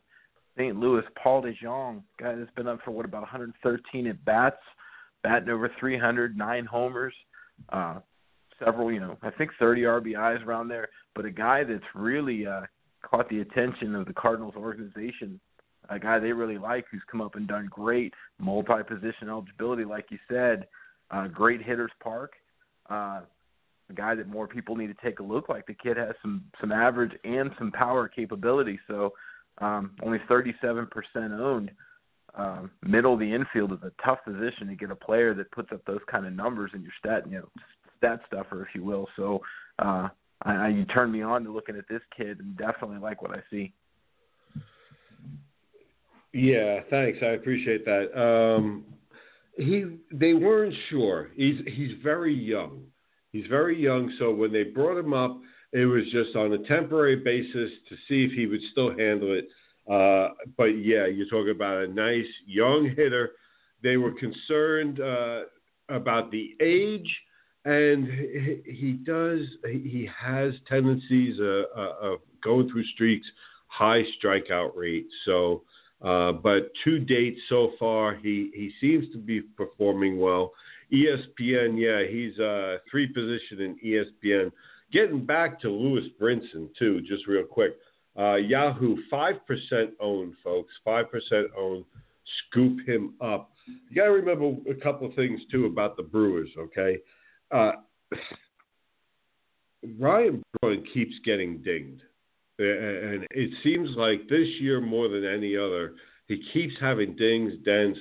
St. Louis, Paul DeJong, guy that's been up for what about 113 at bats, batting over 300, nine homers, uh, several, you know, I think 30 RBIs around there. But a guy that's really uh, caught the attention of the Cardinals organization a guy they really like who's come up and done great multi-position eligibility, like you said, uh, great hitters park. Uh, a guy that more people need to take a look. Like the kid has some some average and some power capability. So um, only 37% owned. Um, middle of the infield is a tough position to get a player that puts up those kind of numbers in your stat, you know, stat stuffer, if you will. So uh, I, I, you turned me on to looking at this kid, and definitely like what I see. Yeah, thanks. I appreciate that. Um, he they weren't sure. He's he's very young. He's very young. So when they brought him up, it was just on a temporary basis to see if he would still handle it. Uh, but yeah, you're talking about a nice young hitter. They were concerned uh, about the age, and he, does. He has tendencies uh, uh, of going through streaks, high strikeout rate. So, uh, but to date so far, he he seems to be performing well. ESPN, yeah, he's uh, three position in ESPN. Getting back to Lewis Brinson too, just real quick. Uh, Yahoo, five percent owned, folks. Five percent owned. Scoop him up. You got to remember a couple of things too about the Brewers. Okay, uh, Ryan Braun keeps getting dinged, and it seems like this year more than any other, he keeps having dings, dents,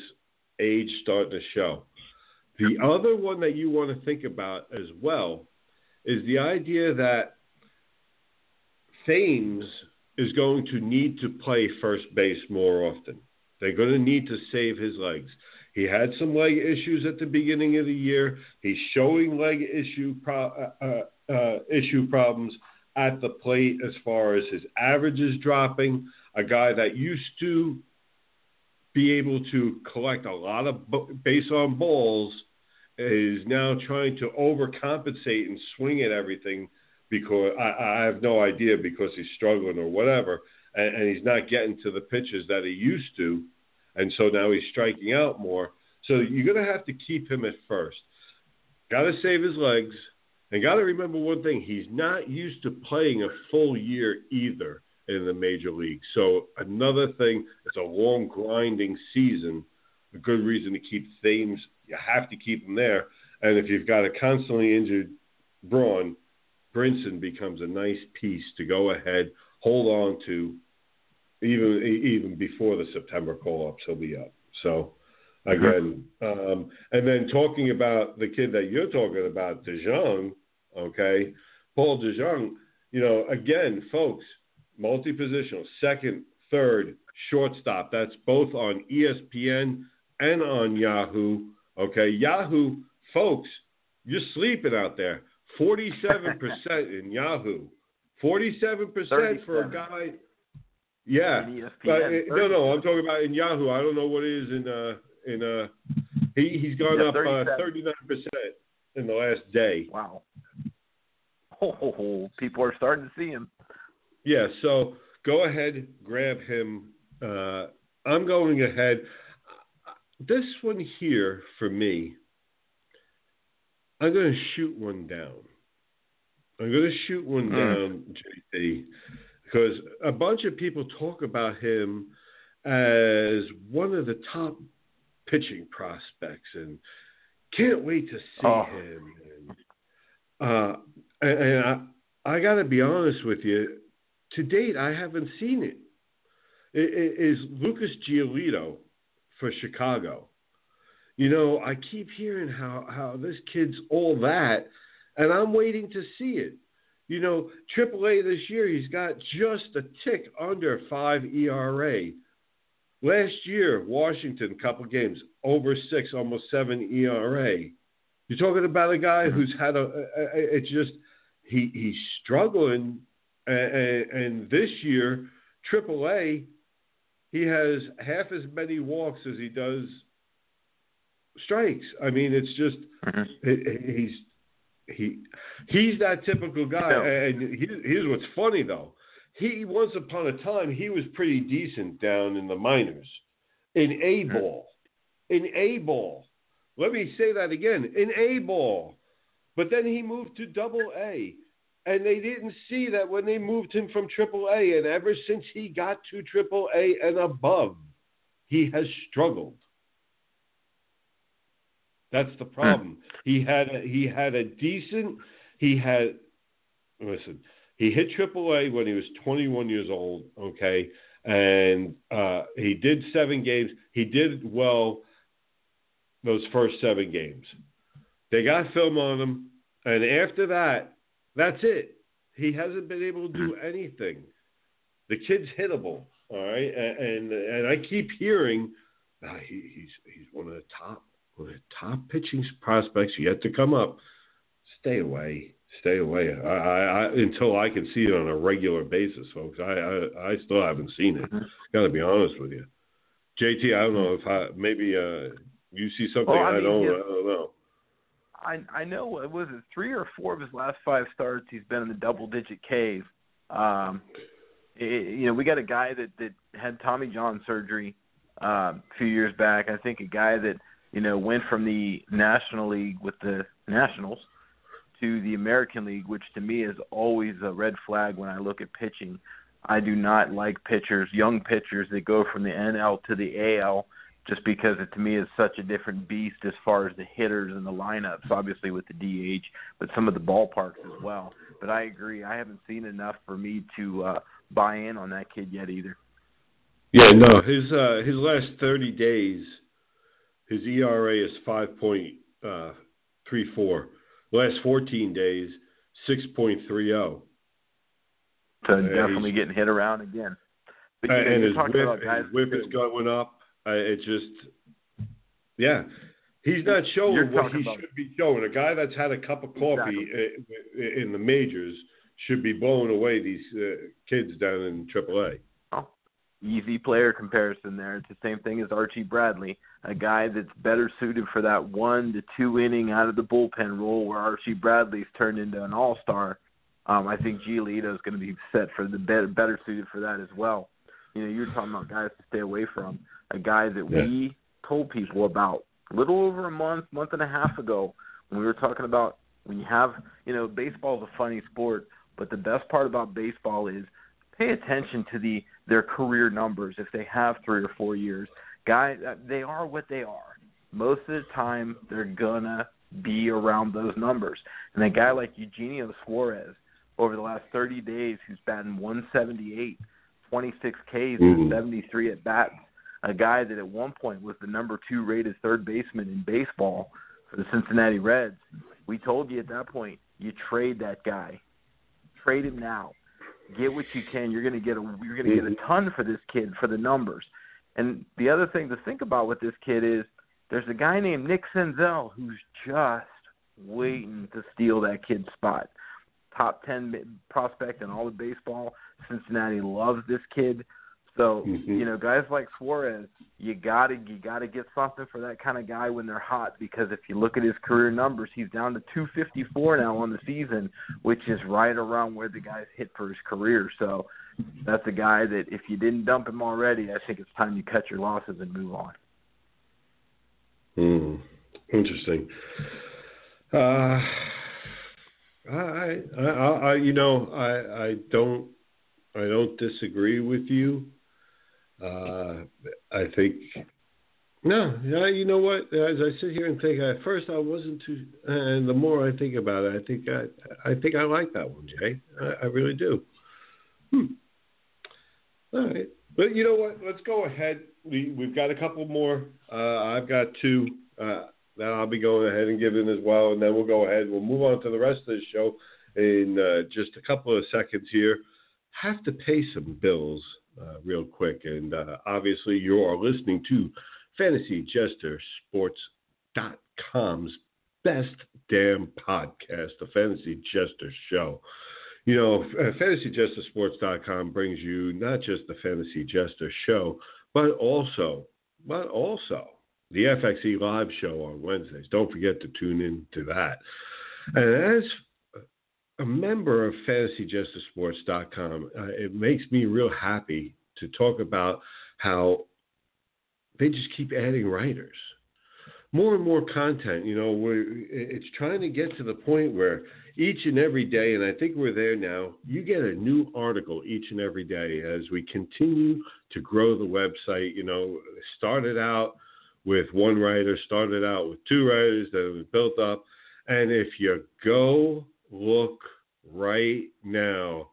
age starting to show. The other one that you want to think about as well is the idea that Thames is going to need to play first base more often. They're going to need to save his legs. He had some leg issues at the beginning of the year. He's showing leg issue pro- uh, uh, uh issue problems at the plate as far as his average is dropping. A guy that used to be able to collect a lot of base on balls is now trying to overcompensate and swing at everything because I, I have no idea because he's struggling or whatever, and, and he's not getting to the pitches that he used to, and so now he's striking out more. So you're going to have to keep him at first. Got to save his legs, and got to remember one thing: he's not used to playing a full year either in the major league. So another thing, it's a long grinding season. A good reason to keep Thames you have to keep him there. And if you've got a constantly injured Braun, Brinson becomes a nice piece to go ahead, hold on to, even even before the September call ups, he'll be up. So again, um, and then talking about the kid that you're talking about, DeJong, okay, Paul DeJong, you know, again, folks, multi-positional, second, third, shortstop. That's both on ESPN and on Yahoo. Okay, Yahoo, folks, you're sleeping out there. 47% in Yahoo. 47% for a guy. Yeah. But, no, no, I'm talking about in Yahoo. I don't know what it is in uh in uh he he's gone yeah, up uh, 39% in the last day. Wow. Oh, people are starting to see him. Yeah, so go ahead, grab him. Uh, I'm going ahead this one here for me, I'm going to shoot one down. I'm going to shoot one mm. down, JT, because a bunch of people talk about him as one of the top pitching prospects and can't wait to see oh. him. And, uh, and, and I, I got to be honest with you. To date, I haven't seen it. it, it is Lucas Giolito for Chicago. You know, I keep hearing how how this kid's all that, and I'm waiting to see it. You know, AAA this year he's got just a tick under five ERA. Last year, Washington, couple games over six, almost seven ERA. You're talking about a guy mm-hmm. who's had a it's just he he's struggling, and, and this year, AAA he has half as many walks as he does strikes. I mean, it's just mm-hmm. he's he he's that typical guy. And here's what's funny though. He once upon a time he was pretty decent down in the minors, in A mm-hmm. ball, in A ball. Let me say that again, in A ball. But then he moved to Double A. And they didn't see that when they moved him from Triple A. And ever since he got to Triple A and above, he has struggled. That's the hmm. problem. He had a, he had a decent. He had listen. He hit Triple A when he was 21 years old. Okay, and uh, he did seven games. He did well those first seven games. They got film on him, and after that, that's it. He hasn't been able to do anything. The kid's hittable. All right, and and, and I keep hearing uh, he, he's he's one of the top one of the top pitching prospects yet to come up. Stay away, stay away. I, I, I until I can see it on a regular basis, folks. I I, I still haven't seen it. Got to be honest with you, JT. I don't know if I, maybe uh, you see something Well, I I, mean, don't. his- I don't know. I I know what was it three or four of his last five starts he's been in the double digit Ks. Um, it, you know we got a guy that that had Tommy John surgery um, a few years back. I think a guy that you know went from the National League with the Nationals to the American League, which to me is always a red flag when I look at pitching. I do not like pitchers, young pitchers that go from the NL to the AL just because it to me is such a different beast as far as the hitters and the lineups, obviously with the DH, but some of the ballparks as well. But I agree, I haven't seen enough for me to uh, buy in on that kid yet either. Yeah, no, his uh, his last thirty days, his ERA is five point uh, three four. Last fourteen days, six point three zero. So Yeah, definitely getting hit around again. But you know, Uh, and his whip, about guys. his whip is going up. Uh, it just, yeah, he's not showing You're what he about- should be showing. A guy that's had a cup of coffee i in the majors should be blowing away these uh, kids down in AAA. easy player comparison there. It's the same thing as Archie Bradley, a guy that's better suited for that one to two inning out of the bullpen role where Archie Bradley's turned into an all star. Um, I think Giolito is going to be set for the better, better suited for that as well. You know, you're talking about guys to stay away from. A guy that Yeah. we told people about a little over a month, month and a half ago when we were talking about when you have, you know, baseball's a funny sport, but the best part about baseball is pay attention to the their career numbers if they have three or four years. Guys, uh, they are what they are. Most of the time, they're gonna be around those numbers. And a guy like Eugenio Suarez, over the last 30 days, who's batting 178, 26 Ks, Mhm. and 73 at bats. A guy that at one point was the number two rated third baseman in baseball for the Cincinnati Reds. We told you at that point, you trade that guy. Trade him now get what you can. You're going to get a you're going to get a mm-hmm. ton for this kid for the numbers. And the other thing to think about with this kid is there's a guy named Nick Senzel who's just waiting to steal that kid's spot. Top 10 prospect in all of baseball. Cincinnati loves this kid. So, Mhm. you know, guys like Suarez, you got to you got to get something for that kind of guy when they're hot because if you look at his career numbers, he's down to 254 now on the season, which is right around where the guy's hit for his career. So, that's a guy that if you didn't dump him already, I think it's time you cut your losses and move on. Hmm. Interesting. Uh, I, I, I, you know, I, I don't, I don't disagree with you. Uh, I think, no, yeah, you know what? As I sit here and think, at first I wasn't too, and the more I think about it, I think I, I think I like that one, Jay. I, I really do. Hmm. All right, but you know what? Let's go ahead. We we've got a couple more. Uh, I've got two uh, that I'll be going ahead and giving as well, and then we'll go ahead. We'll move on to the rest of the show in uh, just a couple of seconds here. Have to pay some bills uh, real quick, and uh, obviously you are listening to FantasyJesterSports.com's best damn podcast, the Fantasy Jester Show. You know, uh, FantasyJesterSports.com brings you not just the Fantasy Jester Show, but also, but also the FXE Live Show on Wednesdays. Don't forget to tune in to that. And as a member of FantasyJesterSports.com, uh, it makes me real happy to talk about how they just keep adding writers. More and more content, you know, it's trying to get to the point where each and every day, and I think we're there now, you get a new article each and every day as we continue to grow the website. You know, started out with one writer, started out with two writers, then it was built up. And if you go look right now,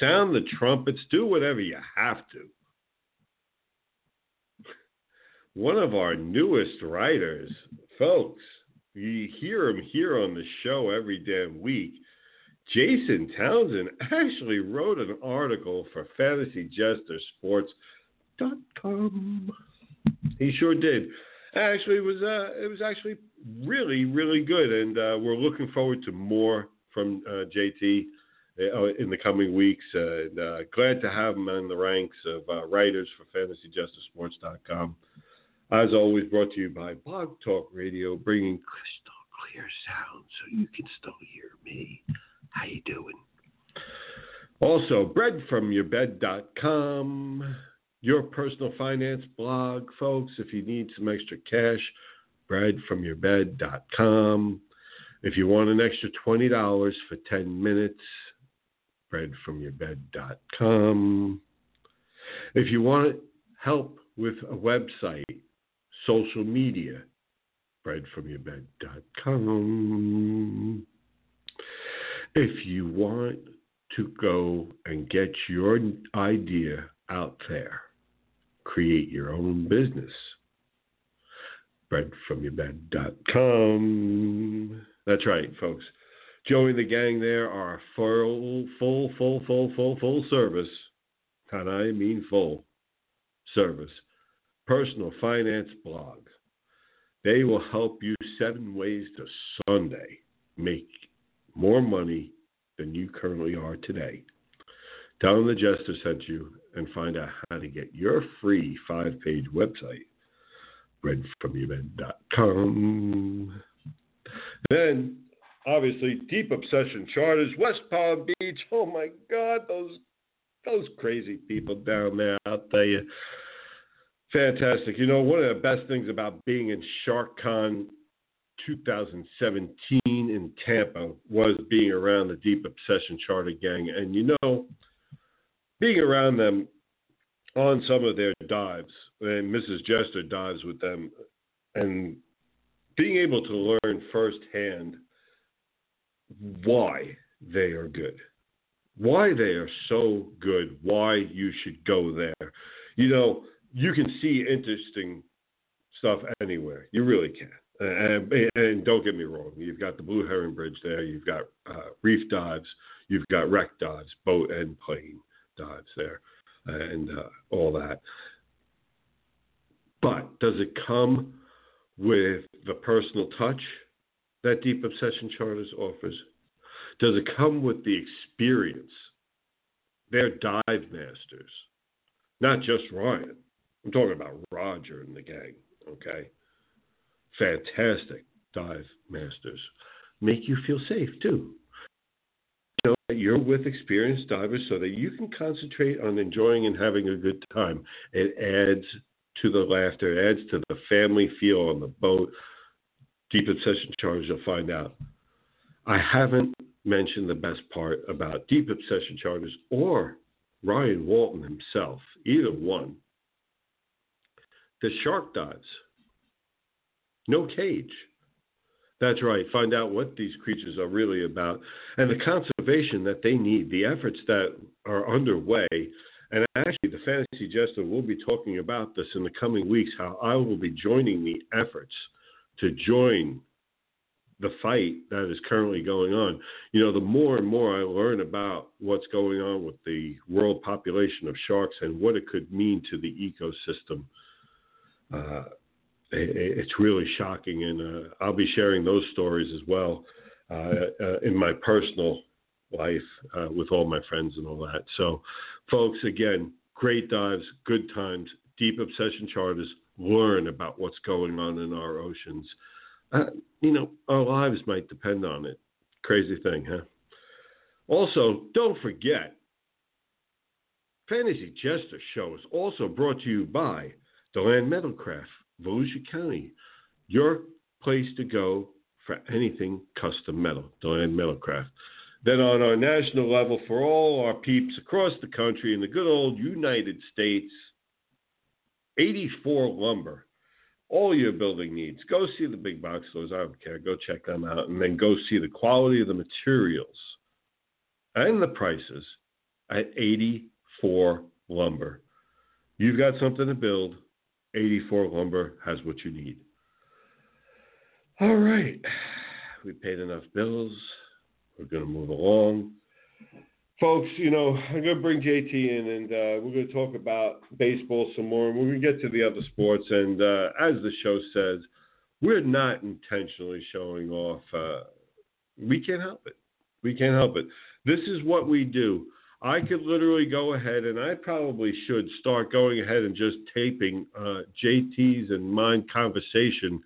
sound the trumpets, do whatever you have to. One of our newest writers, folks, you hear him here on the show every damn week. Jason Townsend actually wrote an article for FantasyJesterSports.com. He sure did. Actually, it was uh, it was actually really really good, and uh, we're looking forward to more from uh, JT uh, in the coming weeks. and uh, glad to have him in the ranks of uh, writers for FantasyJesterSports.com. As always, brought to you by Blog Talk Radio, bringing crystal clear sound so you can still hear me. How you doing? Also, breadfromyourbed.com, your personal finance blog, folks. If you need some extra cash, breadfromyourbed.com. If you want an extra $20 for 10 minutes, breadfromyourbed.com. If you want help with a website, social media, breadfromyourbed.com. If you want to go and get your idea out there, create your own business, breadfromyourbed.com. That's right, folks. Joey the gang there are full, full, full, full, full, full service. And I mean full service. Personal finance blog. They will help you seven ways to Sunday make more money than you currently are today. Tell them the Jester sent you and find out how to get your free five page website, breadfromyourbed.com. Then, obviously, Deep Obsession Charters, West Palm Beach. Oh my God, those those crazy people down there, I'll tell you. Fantastic. You know, one of the best things about being in SharkCon 2017 in Tampa was being around the Deep Obsession Charter Gang. And you know, being around them on some of their dives, and Mrs. Jester dives with them, and being able to learn firsthand why they are good, why they are so good, why you should go there. You know, you can see interesting stuff anywhere. You really can. And, and, don't get me wrong, you've got the Blue Heron Bridge there, you've got uh, reef dives, you've got wreck dives, boat and plane dives there, and uh, all that. But does it come with the personal touch that Deep Obsession Charters offers? Does it come with the experience? They're dive masters, not just Ryan. I'm talking about Roger and the gang, okay? fantastic dive masters make you feel safe too. Know that you're with experienced divers so that you can concentrate on enjoying and having a good time. It adds to the laughter, it adds to the family feel on the boat. Deep Obsession Charters, you'll find out. I haven't mentioned the best part about Deep Obsession Charters or Ryan Walton himself, either one. The shark dives no cage. That's right. Find out what these creatures are really about and the conservation that they need, the efforts that are underway. And actually, the Fantasy Jester will be talking about this in the coming weeks how I will be joining the efforts to join the fight that is currently going on. You know, the more and more I learn about what's going on with the world population of sharks and what it could mean to the ecosystem, uh, it's really shocking, and uh, I'll be sharing those stories as well uh, uh, in my personal life uh, with all my friends and all that. So, folks, again, great dives, good times, deep obsession charters. Learn about what's going on in our oceans. You know, our lives might depend on it. Crazy thing, huh? Also, don't forget, Fantasy Jester Show is also brought to you by Deland Metalcraft Volusia County, your place to go for anything custom metal, Deland Metalcraft. Then on our national level, for all our peeps across the country in the good old United States, 84 Lumber. All your building needs. Go see the big box stores. I don't care. Go check them out. And then go see the quality of the materials and the prices at 84 Lumber. You've got something to build. 84 Lumber has what you need. All right. We paid enough bills. We're going to move along. Folks, you know, I'm going to bring JT in and uh, we're going to talk about baseball some more and we're going to get to the other sports. And uh, as the show says, we're not intentionally showing off. Uh, we can't help it. We can't help it. This is what we do. I could literally go ahead, and I probably should start going ahead and just taping uh, JT's and mine conversation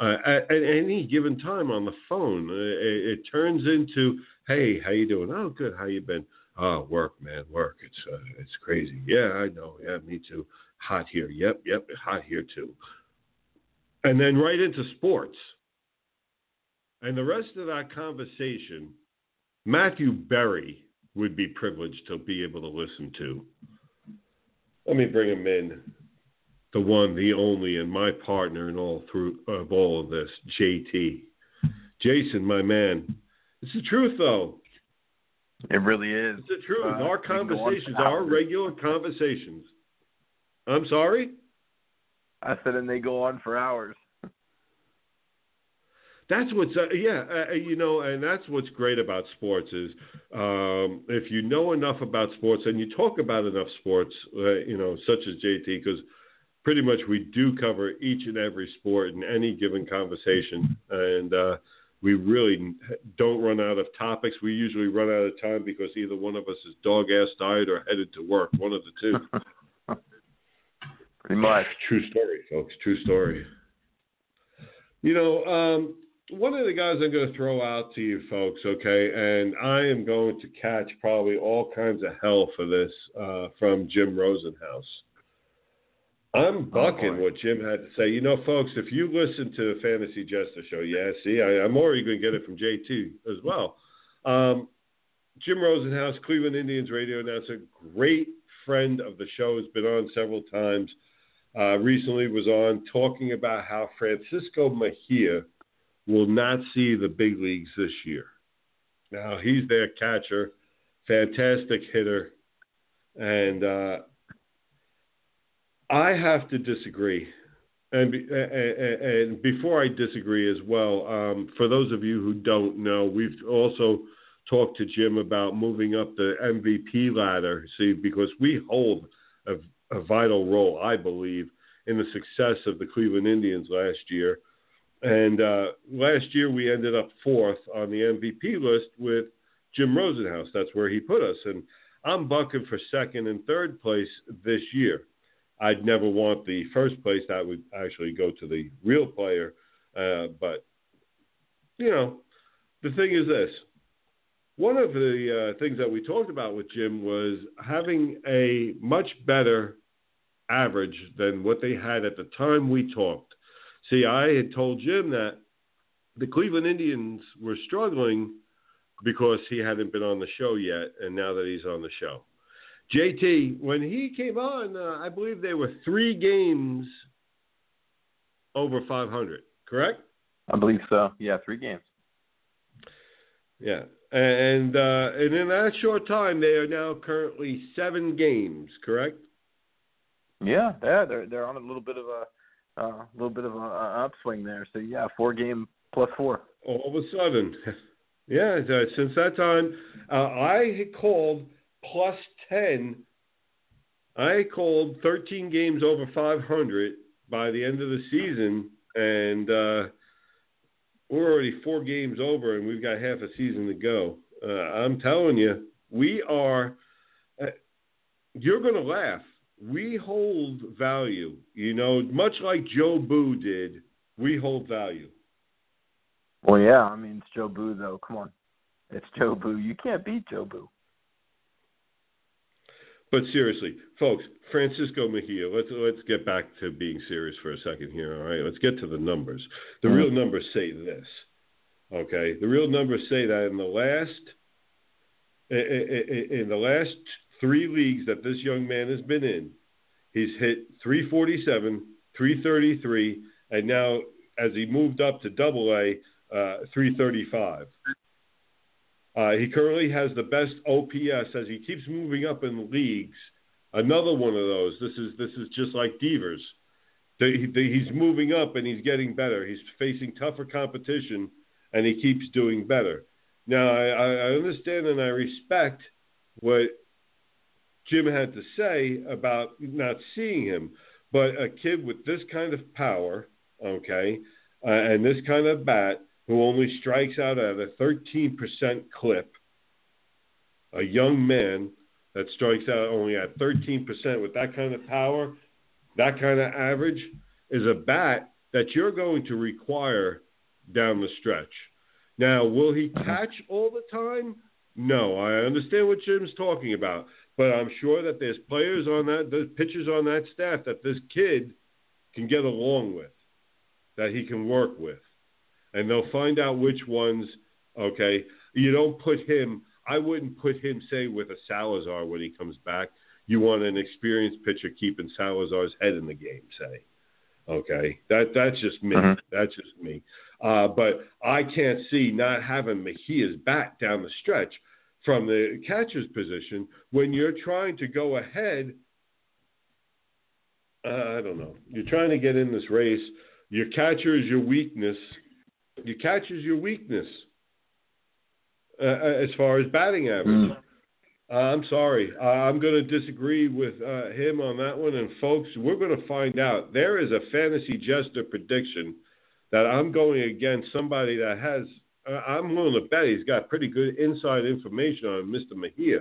uh, at, at, any given time on the phone. Uh, it, it, turns into, "Hey, how you doing? Oh, good. How you been? Oh, work, man, work. It's uh, it's crazy. Yeah, I know. Yeah, me too. Hot here. Yep, yep, hot here too. And then right into sports. And the rest of that conversation, Matthew Berry would be privileged to be able to listen to. Let me bring him in. The one, the only, and my partner in all through of all of this, JT. Jason, my man. It's the truth though. It really is. It's the truth. Uh, our conversations, our regular conversations. I'm sorry? I said, and they go on for hours. That's what's uh, yeah uh, uh, you know and that's what's great about sports is um, if you know enough about sports and you talk about enough sports uh, you know such as JT because pretty much we do cover each and every sport in any given conversation. And uh, we really don't run out of topics. We usually run out of time because either one of us is dog ass tired or headed to work one of the two. Pretty much. True story folks true story. You know, um, one of the guys I'm going to throw out to you folks, okay, and I am going to catch probably all kinds of hell for this uh, from Jim Rosenhaus. I'm oh, bucking oh what Jim had to say. You know, folks, if you listen to the Fantasy Jester show, yeah, see, I, am already going to get it from JT as well. Um, Jim Rosenhaus, Cleveland Indians radio announcer, great friend of the show, has been on several times. Uh, recently was on talking about how Francisco Mejia – will not see the big leagues this year. Now, he's their catcher, fantastic hitter, and uh, I have to disagree. And, and, and before I disagree as well, um, for those of you who don't know, we've also talked to Jim about moving up the MVP ladder. See, because we hold a, a vital role, I believe, in the success of the Cleveland Indians last year. And uh, last year we ended up fourth on the MVP list with Jim Rosenhaus. That's where he put us. And I'm bucking for second and third place this year. I'd never want the first place. That would actually go to the real player. Uh, but, you know, the thing is this. One of the uh, things that we talked about with Jim was having a much better average than what they had at the time we talked. See, I had told Jim that the Cleveland Indians were struggling because he hadn't been on the show yet, and now that he's on the show. JT, when he came on, uh, I believe they were three games over 500, correct? I believe so. Yeah, three games. Yeah, and uh, and in that short time, they are now currently seven games, correct? Yeah, yeah, they're they're on a little bit of a uh, a little bit of an upswing there. So yeah, four game plus four. All of a sudden, yeah. Since that time, uh, I called plus ten. I called 13 games over 500 by the end of the season, and uh, we're already four games over, and we've got half a season to go. Uh, I'm telling you, we are. Uh, you're going to laugh we hold value. You know, much like Joe Boo did, we hold value. Well, yeah, I mean, it's Joe Boo, though. Come on. It's Joe You can't beat Joe Boo. But seriously, folks, Francisco Mejia, let's let's get back to being serious for a second here, all right? Let's get to the numbers. The real mm-hmm. numbers say this. Okay? The real numbers say that in the last in the last three leagues that this young man has been in, he's hit 347, 333, and now as he moved up to double A, uh, 335. Uh, he currently has the best OPS as he keeps moving up in leagues. Another one of those. This is this is just like Devers. He's moving up and he's getting better. He's facing tougher competition and he keeps doing better. Now, I, I understand and I respect what Jim had to say about not seeing him, but a kid with this kind of power, okay, uh, and this kind of bat who only strikes out at a 13% clip, a young man that strikes out only at 13% with that kind of power, that kind of average, is a bat that you're going to require down the stretch. Now, will he catch all the time? No, I understand what Jim's talking about, but I'm sure that there's players on that, there's pitchers on that staff that this kid can get along with, that he can work with, and they'll find out which ones. Okay, you don't put him. I wouldn't put him, say, with a Salazar when he comes back. You want an experienced pitcher keeping Salazar's head in the game, say. Okay, that that's just me. Mhm. That's just me. Uh, but I can't see not having Mejia's bat down the stretch from the catcher's position when you're trying to go ahead. Uh, I don't know. You're trying to get in this race. Your catcher is your weakness. Your catcher is your weakness uh, as far as batting average. Mm. Uh, I'm sorry. Uh, I'm going to disagree with uh, him on that one. And, folks, we're going to find out. There is a fantasy jester prediction that I'm going against somebody that has, uh, I'm willing to bet he's got pretty good inside information on Mr. Mejia.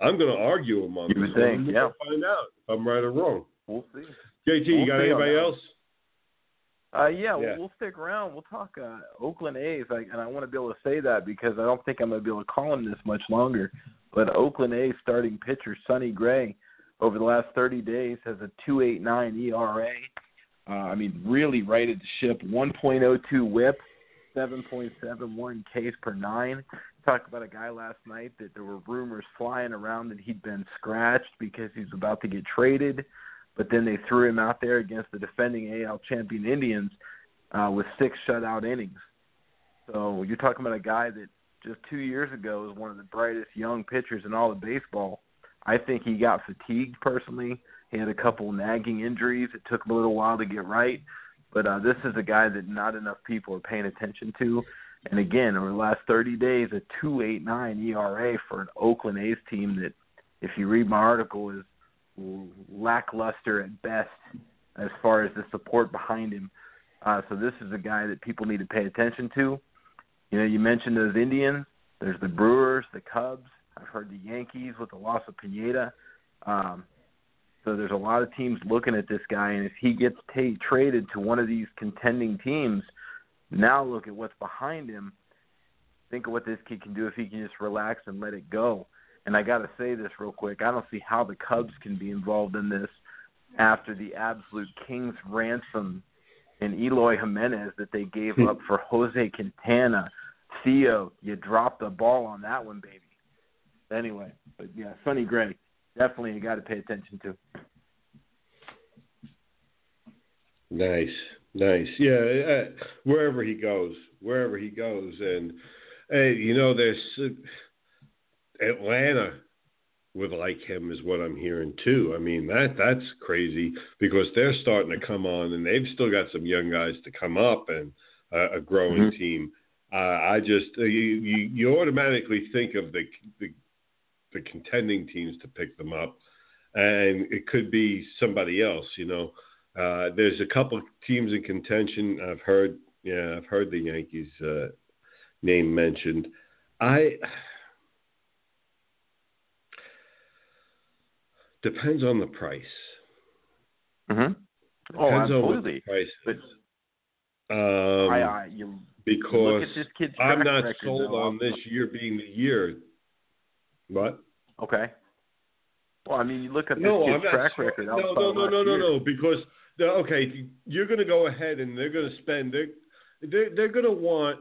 I'm going to argue him on You this would think, yeah. find out if I'm right or wrong. We'll see. JT, you We'll got anybody else? Uh, yeah, Yeah. We'll, we'll stick around. We'll talk uh, Oakland A's, I, and I want to be able to say that because I don't think I'm going to be able to call him this much longer. But Oakland A's starting pitcher Sonny Gray, over the last 30 days, has a 2.89 ERA. Uh, I mean, really righted the ship. 1.02 WHIP, 7.71 Ks per nine. Talked about a guy last night that there were rumors flying around that he'd been scratched because he's about to get traded but then they threw him out there against the defending AL champion Indians uh, with six shutout innings. So you're talking about a guy that just two years ago was one of the brightest young pitchers in all of baseball. I think he got fatigued personally. He had a couple nagging injuries. It took him a little while to get right. But uh, this is a guy that not enough people are paying attention to. And again, over the last 30 days, a 2.89 ERA for an Oakland A's team that, if you read my article, is lackluster at best as far as the support behind him. Uh, so this is a guy that people need to pay attention to. You know, you mentioned those Indians. There's the Brewers, the Cubs. I've heard the Yankees with the loss of Pineda. Um, so there's a lot of teams looking at this guy, and if he gets ta traded to one of these contending teams, now look at what's behind him. Think of what this kid can do if he can just relax and let it go. And I got to say this real quick. I don't see how the Cubs can be involved in this after the absolute king's ransom in Eloy Jimenez that they gave up for Jose Quintana. Theo, you dropped the ball on that one, baby. Anyway, but yeah, Sonny Gray, definitely you got to pay attention to. Nice, nice. Yeah, uh, wherever he goes, wherever he goes, and hey, you know, there's uh, Atlanta would like him, is what I'm hearing too. I mean, that that's crazy because they're starting to come on, and they've still got some young guys to come up and uh, a growing Mhm. team. Uh, I just uh, you, you you automatically think of the, the the contending teams to pick them up, and it could be somebody else. You know, uh, there's a couple of teams in contention. I've heard, yeah, I've heard the Yankees uh, name mentioned. I depends on the price. Mm-hmm. Oh, Depends on what the absolutely. price But. Um, I, I, you because look at this kid's I'm not record, sold though. on this year being the year. What? Okay. Well, I mean, you look at this No, kid's track so- record. no, no, no, no, no, no. Because okay, you're going to go ahead and they're going to spend. They're they're, they're going to want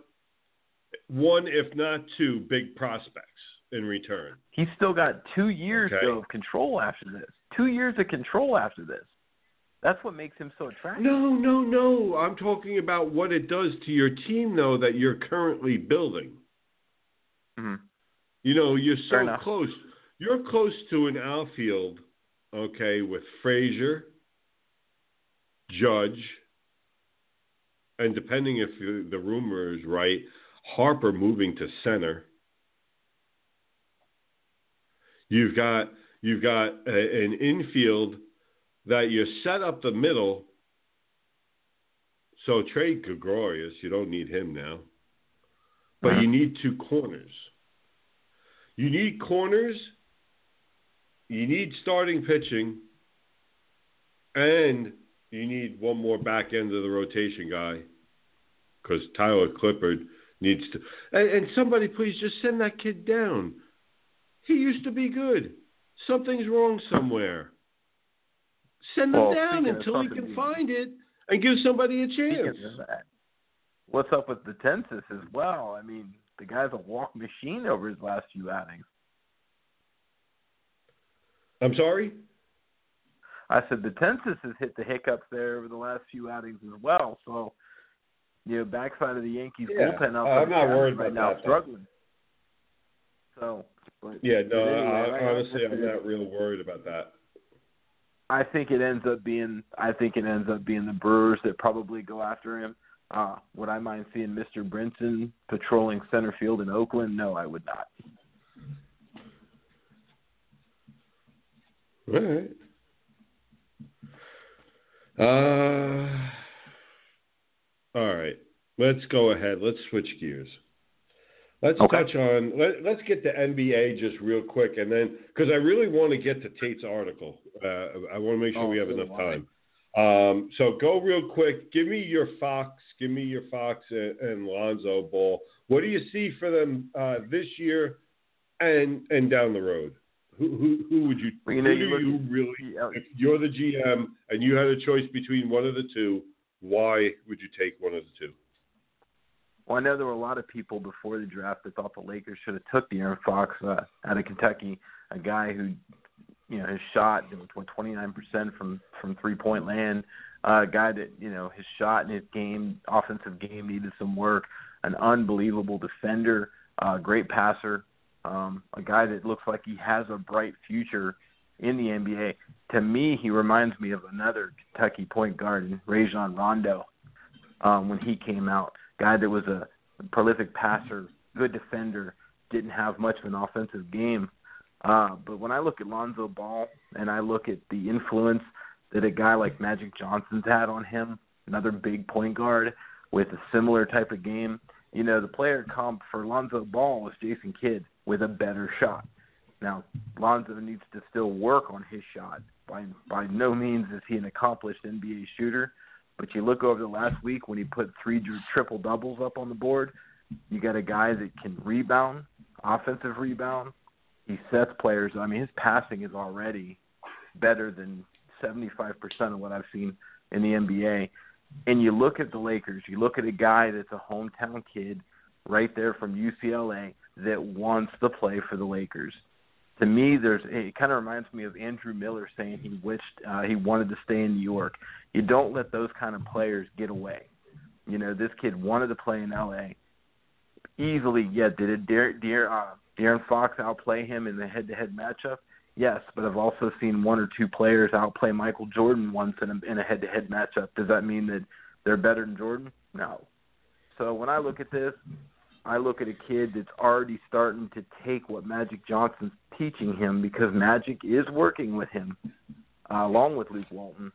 one, if not two, big prospects in return. He's still got two years Okay. though, of control after this. Two years of control after this. That's what makes him so attractive. No, no, no. I'm talking about what it does to your team, though, that you're currently building. Mhm. You know, you're so close. You're close to an outfield, okay, with Frazier, Judge, and depending if the rumor is right, Harper moving to center. You've got you've got a, an infield that you set up the middle. So trade Gregorius, you don't need him now. But you uh-huh. need two corners. You need corners, you need starting pitching, and you need one more back end of the rotation guy because Tyler Clippard needs to. And, and, somebody please just send that kid down. He used to be good. Something's wrong somewhere. Send him Well, down until he can find it and give somebody a chance. That, what's up with Betances as well? I mean, the guy's a walk machine over his last few outings. I'm sorry? I said Betances has hit the hiccups there over the last few outings as well. So, you know, backside of the Yankees Yeah, bullpen out I'm not worried right about now that, struggling. So, but, Yeah, no, anyway, I, honestly, I'm not real worried about that. I think it ends up being I think it ends up being the Brewers that probably go after him. Uh, would I mind seeing Mr. Brinson patrolling center field in Oakland? No, I would not. All right. Uh, all right. Let's go ahead. Let's switch gears. Let's Okay. touch on. Let, let's get the NBA just real quick, and then because I really want to get to Tate's article. Uh, I want to make sure Oh, we have enough time. Um, so go real quick. Give me your Fox. Give me your Fox and, and Lonzo Ball. What do you see for them uh, this year and and down the road? Who who, who would you? Well, you know, who you you really? Yeah, If you're the GM and you had a choice between one of the two, why would you take one of the two? Well, I know there were a lot of people before the draft that thought the Lakers should have took De'Aaron Fox uh, out of Kentucky, a guy who, you know, his shot was nine percent from from three point land, uh, a guy that you know his shot and his game, offensive game needed some work, an unbelievable defender, uh, great passer, um, a guy that looks like he has a bright future in the NBA. To me, he reminds me of another Kentucky point guard, Rajon Rondo, um, when he came out guy that was a prolific passer, good defender, didn't have much of an offensive game. Uh, but when I look at Lonzo Ball and I look at the influence that a guy like Magic Johnson's had on him, another big point guard with a similar type of game, you know, the player comp for Lonzo Ball is Jason Kidd with a better shot. Now, Lonzo needs to still work on his shot. By by no means is he an accomplished NBA shooter, but you look over the last week when he put three triple doubles up on the board, you got a guy that can rebound, offensive rebound. He sets players. I mean, his passing is already better than 75% of what I've seen in the NBA. And you look at the Lakers, you look at a guy that's a hometown kid right there from UCLA that wants to play for the Lakers. To me, there's it kind of reminds me of Andrew Miller saying he wished uh, he wanted to stay in New York. You don't let those kind of players get away. You know, this kid wanted to play in LA. Easily, yeah. Did it Dear, Dear, uh, De'Aaron Fox outplay him in the head-to-head matchup? Yes, but I've also seen one or two players outplay Michael Jordan once in a, in a head-to-head matchup. Does that mean that they're better than Jordan? No. So when I look at this, I look at a kid that's already starting to take what Magic Johnson's teaching him because Magic is working with him, uh, along with Luke Walton,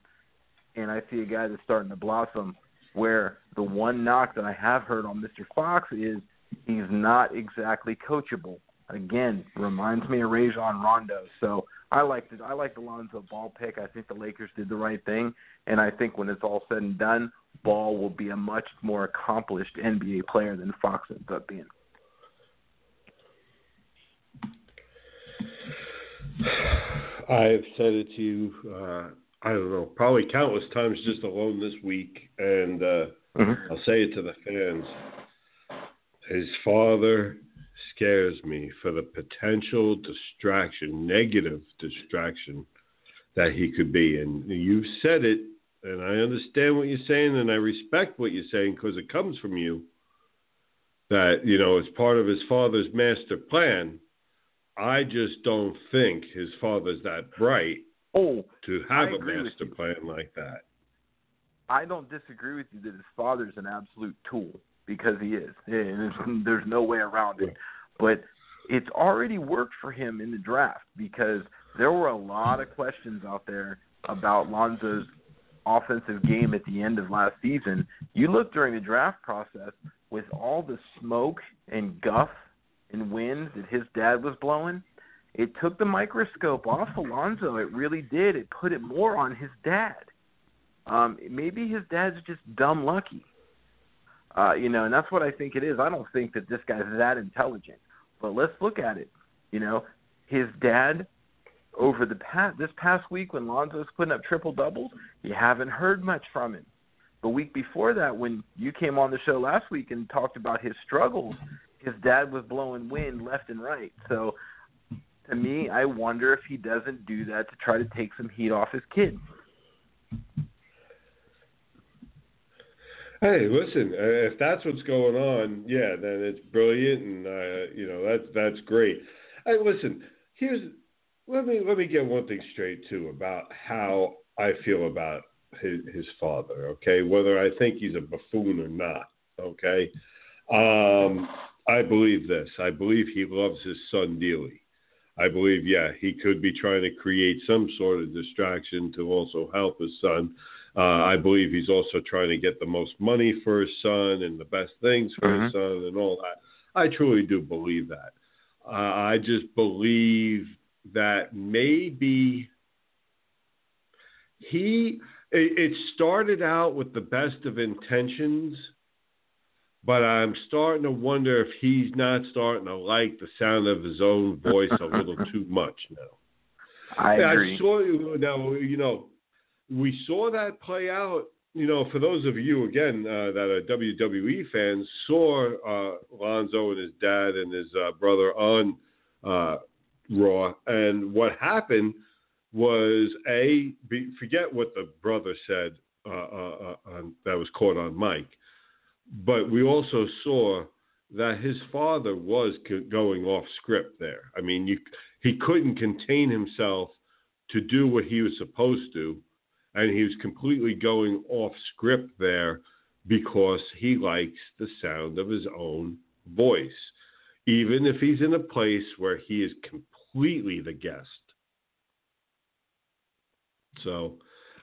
and I see a guy that's starting to blossom. Where the one knock that I have heard on Mr. Fox is he's not exactly coachable. Again, reminds me of Rajon Rondo. So I like the I like the Lonzo Ball pick. I think the Lakers did the right thing, and I think when it's all said and done, Ball will be a much more accomplished NBA player than Fox ends up being. I've said it to you. Uh, I don't know, probably countless times just alone this week, and uh, Mm-hmm. I'll say it to the fans. His father scares me for the potential distraction, negative distraction that he could be. And you've said it, and I understand what you're saying, and I respect what you're saying because it comes from you. That, you know, as part of his father's master plan, I just don't think his father's that bright Oh, to have a master plan like that. I don't disagree with you that his father's an absolute tool. because he is. And there's, there's no way around it. But it's already worked for him in the draft because there were a lot of questions out there about Lonzo's offensive game at the end of last season. You look during the draft process with all the smoke and guff and wind that his dad was blowing, it took the microscope off Alonzo. It really did. It put it more on his dad. Um, maybe his dad's just dumb lucky. Uh, you know, and that's what I think it is. I don't think that this guy's that intelligent. But let's look at it. You know, his dad over the past this past week when Lonzo's putting up triple doubles, you haven't heard much from him. The week before that, when you came on the show last week and talked about his struggles, his dad was blowing wind left and right. So, to me, I wonder if he doesn't do that to try to take some heat off his kid. Hey, listen, uh, if that's what's going on, yeah, then it's brilliant, and uh, you know that's that's great. Hey, listen, here's let me let me get one thing straight too about how I feel about his, his father. Okay, whether I think he's a buffoon or not. Okay, um, I believe this. I believe he loves his son dearly. I believe, yeah, he could be trying to create some sort of distraction to also help his son. Uh, I believe he's also trying to get the most money for his son and the best things for mm-hmm. his son and all that. I truly do believe that. Uh, I just believe that maybe he it, it started out with the best of intentions but I'm starting to wonder if he's not starting to like the sound of his own voice a little too much now. I agree. I saw you now. You know, we saw that play out. You know, for those of you again uh, that are WWE fans, saw uh, Lonzo and his dad and his uh, brother on uh, Raw, and what happened was a be, forget what the brother said uh, uh, on, that was caught on mic, but we also saw that his father was going off script there. I mean, you, he couldn't contain himself to do what he was supposed to and he was completely going off script there because he likes the sound of his own voice, even if he's in a place where he is completely the guest. So,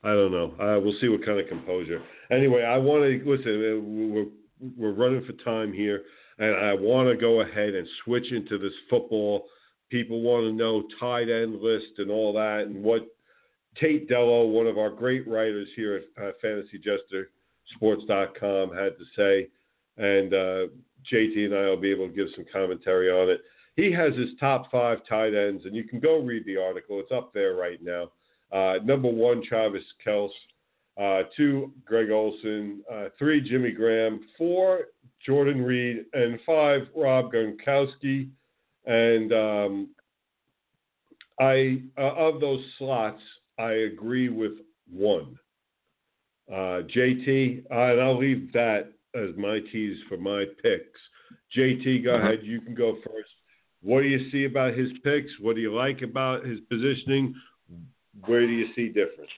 I don't know. Uh, we'll see what kind of composure. Anyway, I want to listen. Uh, we're we're running for time here, and I want to go ahead and switch into this football. People want to know tight end list and all that, and what Tate Dello, one of our great writers here at uh, FantasyJesterSports.com, had to say. And uh, JT and I will be able to give some commentary on it. He has his top five tight ends, and you can go read the article. It's up there right now. Uh, number one, Travis Kelce. Uh, two, Greg Olsen. Uh, three, Jimmy Graham. Four, Jordan Reed. And five, Rob Gronkowski. And um, I, uh, of those slots, I agree with one. Uh, JT, uh, and I'll leave that as my tease for my picks. JT, go uh-huh. ahead. You can go first. What do you see about his picks? What do you like about his positioning? Where do you see difference?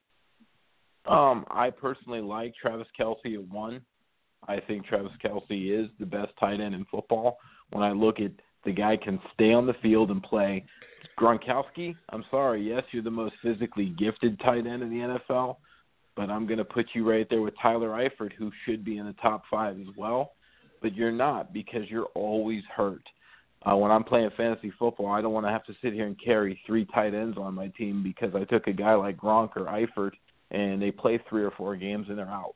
Um, I personally like Travis Kelce at one. I think Travis Kelce is the best tight end in football. When I look at the guy can stay on the field and play Gronkowski, I'm sorry. Yes, you're the most physically gifted tight end in the NFL, but I'm going to put you right there with Tyler Eifert, who should be in the top five as well. But you're not because you're always hurt. Uh, when I'm playing fantasy football, I don't want to have to sit here and carry three tight ends on my team because I took a guy like Gronk or Eifert and they play three or four games and they're out.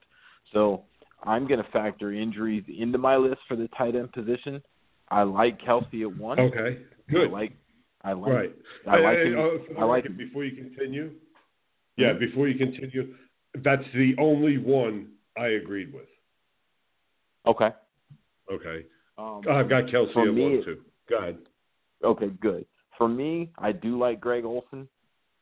So I'm going to factor injuries into my list for the tight end position. I like Kelce at one. Okay, good. I like I like. Right. I like. I, him. I, I like. Before you continue, yeah, mm-hmm. before you continue, that's the only one I agreed with. Okay. Okay. Um, I've got Kelce at me, one too. Go ahead. Okay, good. For me, I do like Greg Olsen.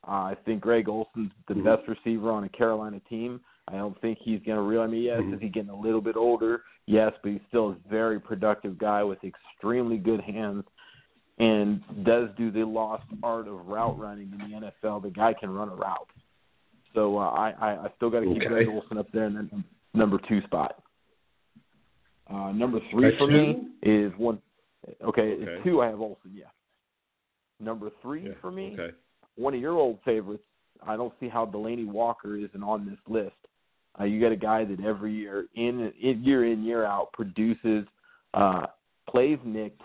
Uh, I think Greg Olsen's the mm-hmm. best receiver on a Carolina team. I don't think he's going to really. I mean, yes, mm-hmm. is he getting a little bit older? Yes, but he's still a very productive guy with extremely good hands and does do the lost art of route running in the NFL. The guy can run a route. So uh, I, I I still got to keep okay. Greg Olsen up there in the number two spot. Uh, number three At for me is one. Okay, Okay. two. I have Olsen. Yeah. Number three Yeah, for me, Okay. one of your old favorites. I don't see how Delanie Walker isn't on this list. Uh, you got a guy that every year, in, in year in year out, produces, uh, plays nicked.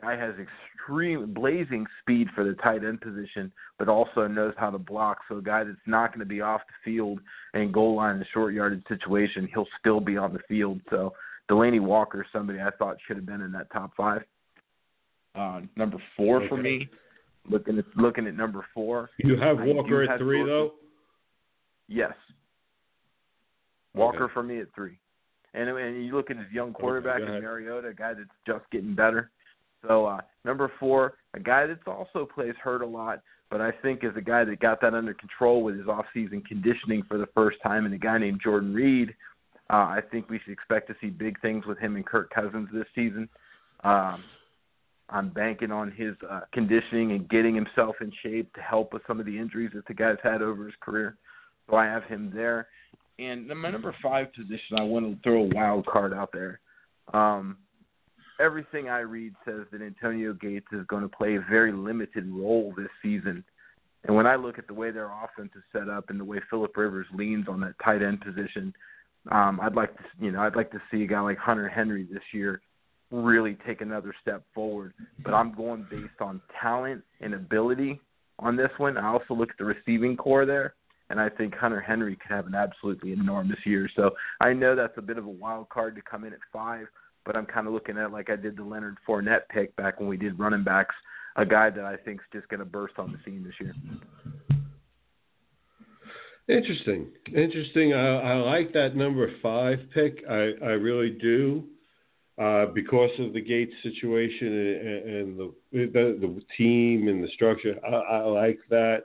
Guy has extreme blazing speed for the tight end position, but also knows how to block. So a guy that's not going to be off the field and goal line in a short yardage situation, he'll still be on the field. So Delanie Walker, somebody I thought should have been in that top five. Uh, number four for me, looking at looking at number four. You have Walker at three, though? Yes. Walker Okay. for me at three. And and you look at his young quarterback in. Mariota, a guy that's just getting better. So uh number four, a guy that's also plays hurt a lot, but I think is a guy that got that under control with his off season conditioning for the first time and a guy named Jordan Reed. Uh I think we should expect to see big things with him and Kirk Cousins this season. Um I'm banking on his uh, conditioning and getting himself in shape to help with some of the injuries that the guy's had over his career. So I have him there. And my number five position, I want to throw a wild card out there. Um, everything I read says that Antonio Gates is going to play a very limited role this season. And when I look at the way their offense is set up and the way Philip Rivers leans on that tight end position, um, I'd like to, you know, I'd like to see a guy like Hunter Henry this year really take another step forward. But I'm going based on talent and ability on this one. I also look at the receiving core there, and I think Hunter Henry could have an absolutely enormous year. So I know that's a bit of a wild card to come in at five, but I'm kind of looking at it like I did the Leonard Fournette pick back when we did running backs, a guy that I think is just going to burst on the scene this year. Interesting. Interesting. I, I like that number five pick. I, I really do. Uh, because of the Gates situation and, and the, the the team and the structure, I, I like that.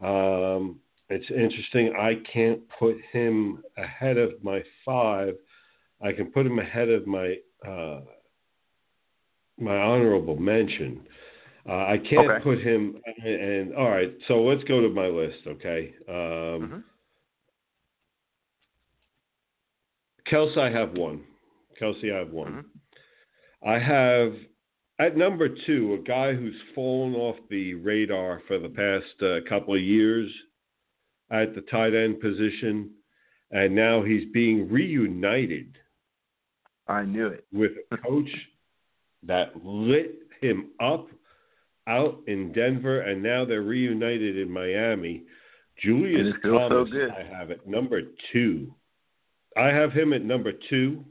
Um, it's interesting. I can't put him ahead of my five. I can put him ahead of my uh, my honorable mention. Uh, I can't Okay. put him. And, and all right, so let's go to my list. Okay. Um, Mhm. Kelce, I have one. Kelce, I have one. Mhm. I have at number two a guy who's fallen off the radar for the past uh, couple of years at the tight end position, and now he's being reunited I knew it. with a coach that lit him up out in Denver, and now they're reunited in Miami. Julius it so Thomas, good. I have at number two. I have him at number two.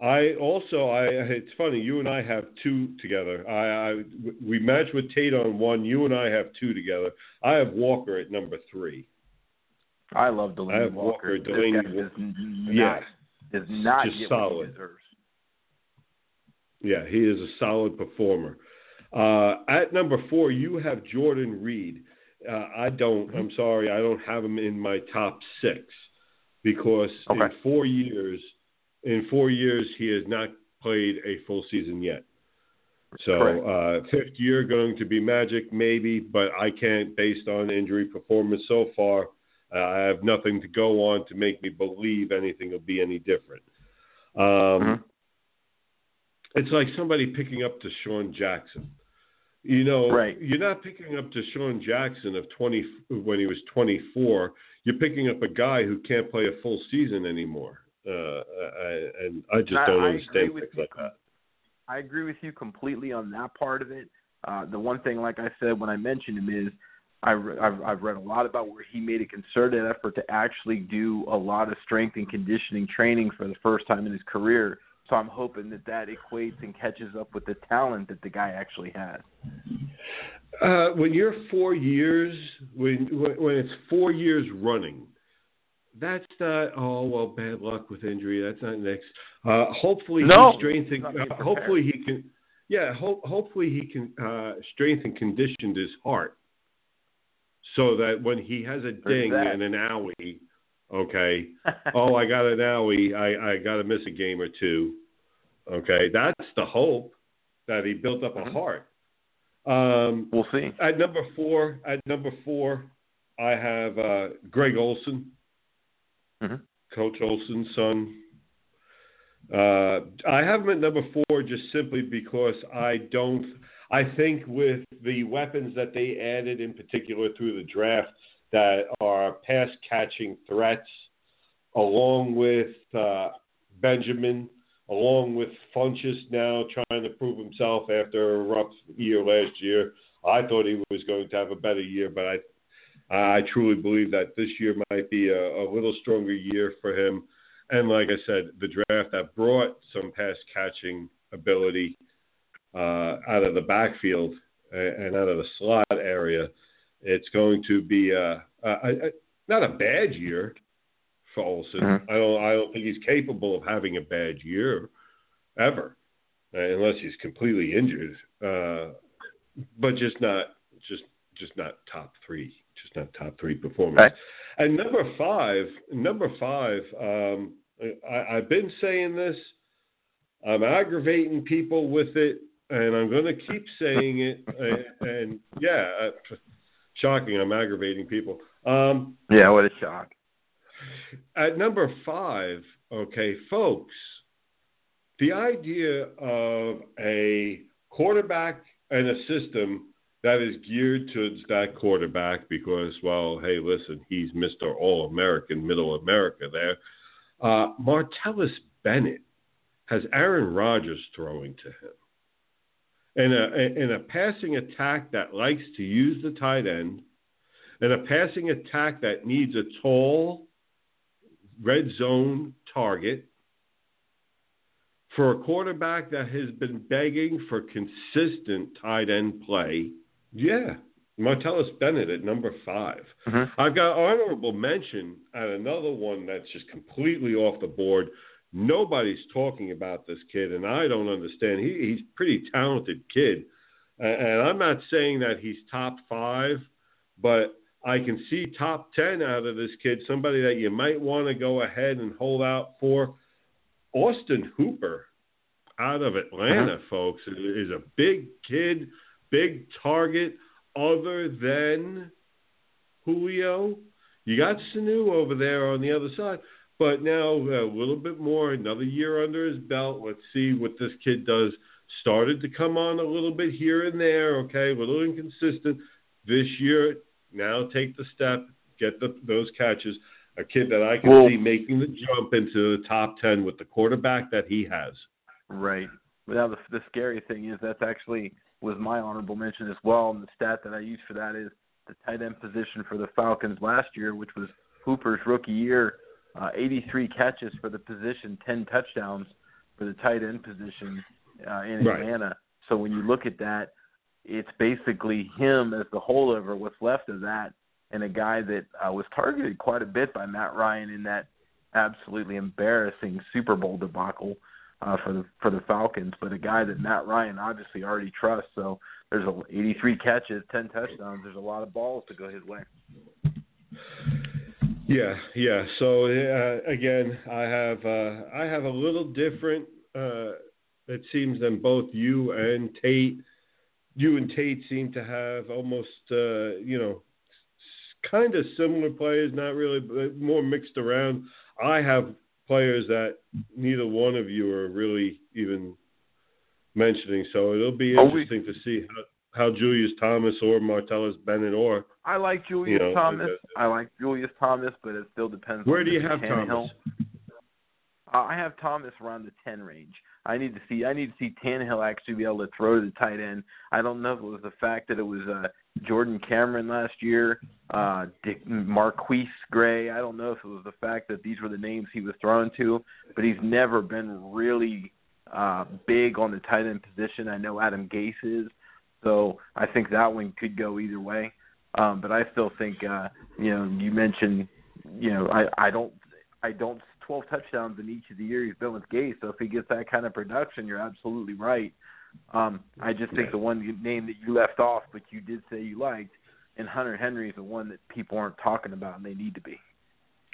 I also, I it's funny, you and I have two together. I, I we match with Tate on one. You and I have two together. I have Walker at number three. I love Delanie I have Walker. Walker, Delanie Walker. does not, does not Just solid. Yeah, he is a solid performer. Uh, at number four, you have Jordan Reed. Uh, I don't. I'm sorry, I don't have him in my top six because in four years, in four years, he has not played a full season yet. So uh, fifth year going to be magic, maybe, but I can't based on injury performance so far. Uh, I have nothing to go on to make me believe anything will be any different. Um, Mhm. It's like somebody picking up DeSean Jackson. You know, Right. you're not picking up DeSean Jackson of 20 when he was 24. You're picking up a guy who can't play a full season anymore. Uh, I, and I just don't I understand with things like that. I agree with you completely on that part of it. Uh, the one thing, like I said when I mentioned him, is I re- I've, I've read a lot about where he made a concerted effort to actually do a lot of strength and conditioning training for the first time in his career. So I'm hoping that that equates and catches up with the talent that the guy actually has. Uh, when you're four years, when when it's four years running, that's not. Oh well, bad luck with injury. That's not next. Uh, hopefully, No, he strengthened. Uh, hopefully, he can. Yeah, ho- hopefully he can uh, strengthen conditioned his heart, so that when he has a ding that. and an owie, okay. oh, I got an owie. I I got to miss a game or two. Okay, that's the hope that he built up a Mhm. heart. Um, we'll see. at number four, at number four, I have uh, Greg Olsen, Mhm. Coach Olsen's son. Uh, I have him at number four just simply because I don't. I think with the weapons that they added, in particular through the draft, that are pass catching threats, along with uh, Benjamin, along with Funchess now trying to prove himself after a rough year last year. I thought he was going to have a better year, but I I truly believe that this year might be a, a little stronger year for him. And like I said, the draft that brought some pass catching ability uh, out of the backfield and out of the slot area, it's going to be a, a, a, not a bad year Olsen. Mhm. I don't I don't think he's capable of having a bad year ever, uh, unless he's completely injured. Uh, but just not just just not top three, just not top three performance. Right. And number five, number five, um, I, I've been saying this. I'm aggravating people with it, and I'm going to keep saying it. And, and yeah, uh, shocking. I'm aggravating people. Um, Yeah, what a shock. At number five, okay, folks, the idea of a quarterback and a system that is geared towards that quarterback because, well, hey, listen, he's Mr. All American, Middle America there. Uh, Martellus Bennett has Aaron Rodgers throwing to him. In a, in a passing attack that likes to use the tight end, in a passing attack that needs a tall, red zone target for a quarterback that has been begging for consistent tight end play. Yeah, Martellus Bennett at number 5 Mhm. I've got honorable mention at another one that's just completely off the board. Nobody's talking about this kid, and I don't understand. He, he's a pretty talented kid, and I'm not saying that he's top five, but I can see top 10 out of this kid, somebody that you might want to go ahead and hold out for. Austin Hooper out of Atlanta, uh-huh. folks, is a big kid, big target, other than Julio. You got Sanu over there on the other side, but now uh, a little bit more, another year under his belt. Let's see what this kid does. Started to come on a little bit here and there, okay, a little inconsistent. This year, now take the step, get the, those catches. A kid that I can Well- see making the jump into the top 10 with the quarterback that he has. Right. Now the, the scary thing is that's actually was my honorable mention as well. And the stat that I use for that is the tight end position for the Falcons last year, which was Hooper's rookie year, uh, 83 catches for the position, 10 touchdowns for the tight end position uh, in Right. Atlanta. So when you look at that, it's basically him as the holdover, what's left of that, and a guy that uh, was targeted quite a bit by Matt Ryan in that absolutely embarrassing Super Bowl debacle uh, for the for the Falcons, but a guy that Matt Ryan obviously already trusts. So there's a 83 catches, 10 touchdowns. There's a lot of balls to go his way. Yeah, yeah. So uh, again, I have uh, I have a little different. Uh, it seems than both you and Tate. You and Tate seem to have almost uh, you know kind of similar players, not really, but more mixed around. I have players that neither one of you are really even mentioning. So it'll be Oh, we- interesting to see how, how Julius Thomas or Martellus Bennett or I like Julius You know, Thomas. uh, I like Julius Thomas, but it still depends. where do you have. Thomas? Uh, I have Thomas around the 10 range. I need to see I need to see Tannehill actually be able to throw to the tight end. I don't know if it was the fact that it was uh, Jordan Cameron last year, uh, Dick, MarQueis Gray. I don't know if it was the fact that these were the names he was thrown to, but he's never been really uh, big on the tight end position. I know Adam Gase is, so I think that one could go either way. Um, but I still think, uh, you know, you mentioned, you know, I, I don't, I don't 12 touchdowns in each of the years he's been with Gay. So if he gets that kind of production, you're absolutely right. Um, I just think the one name that you left off, but you did say you liked, and Hunter Henry is the one that people aren't talking about, and they need to be.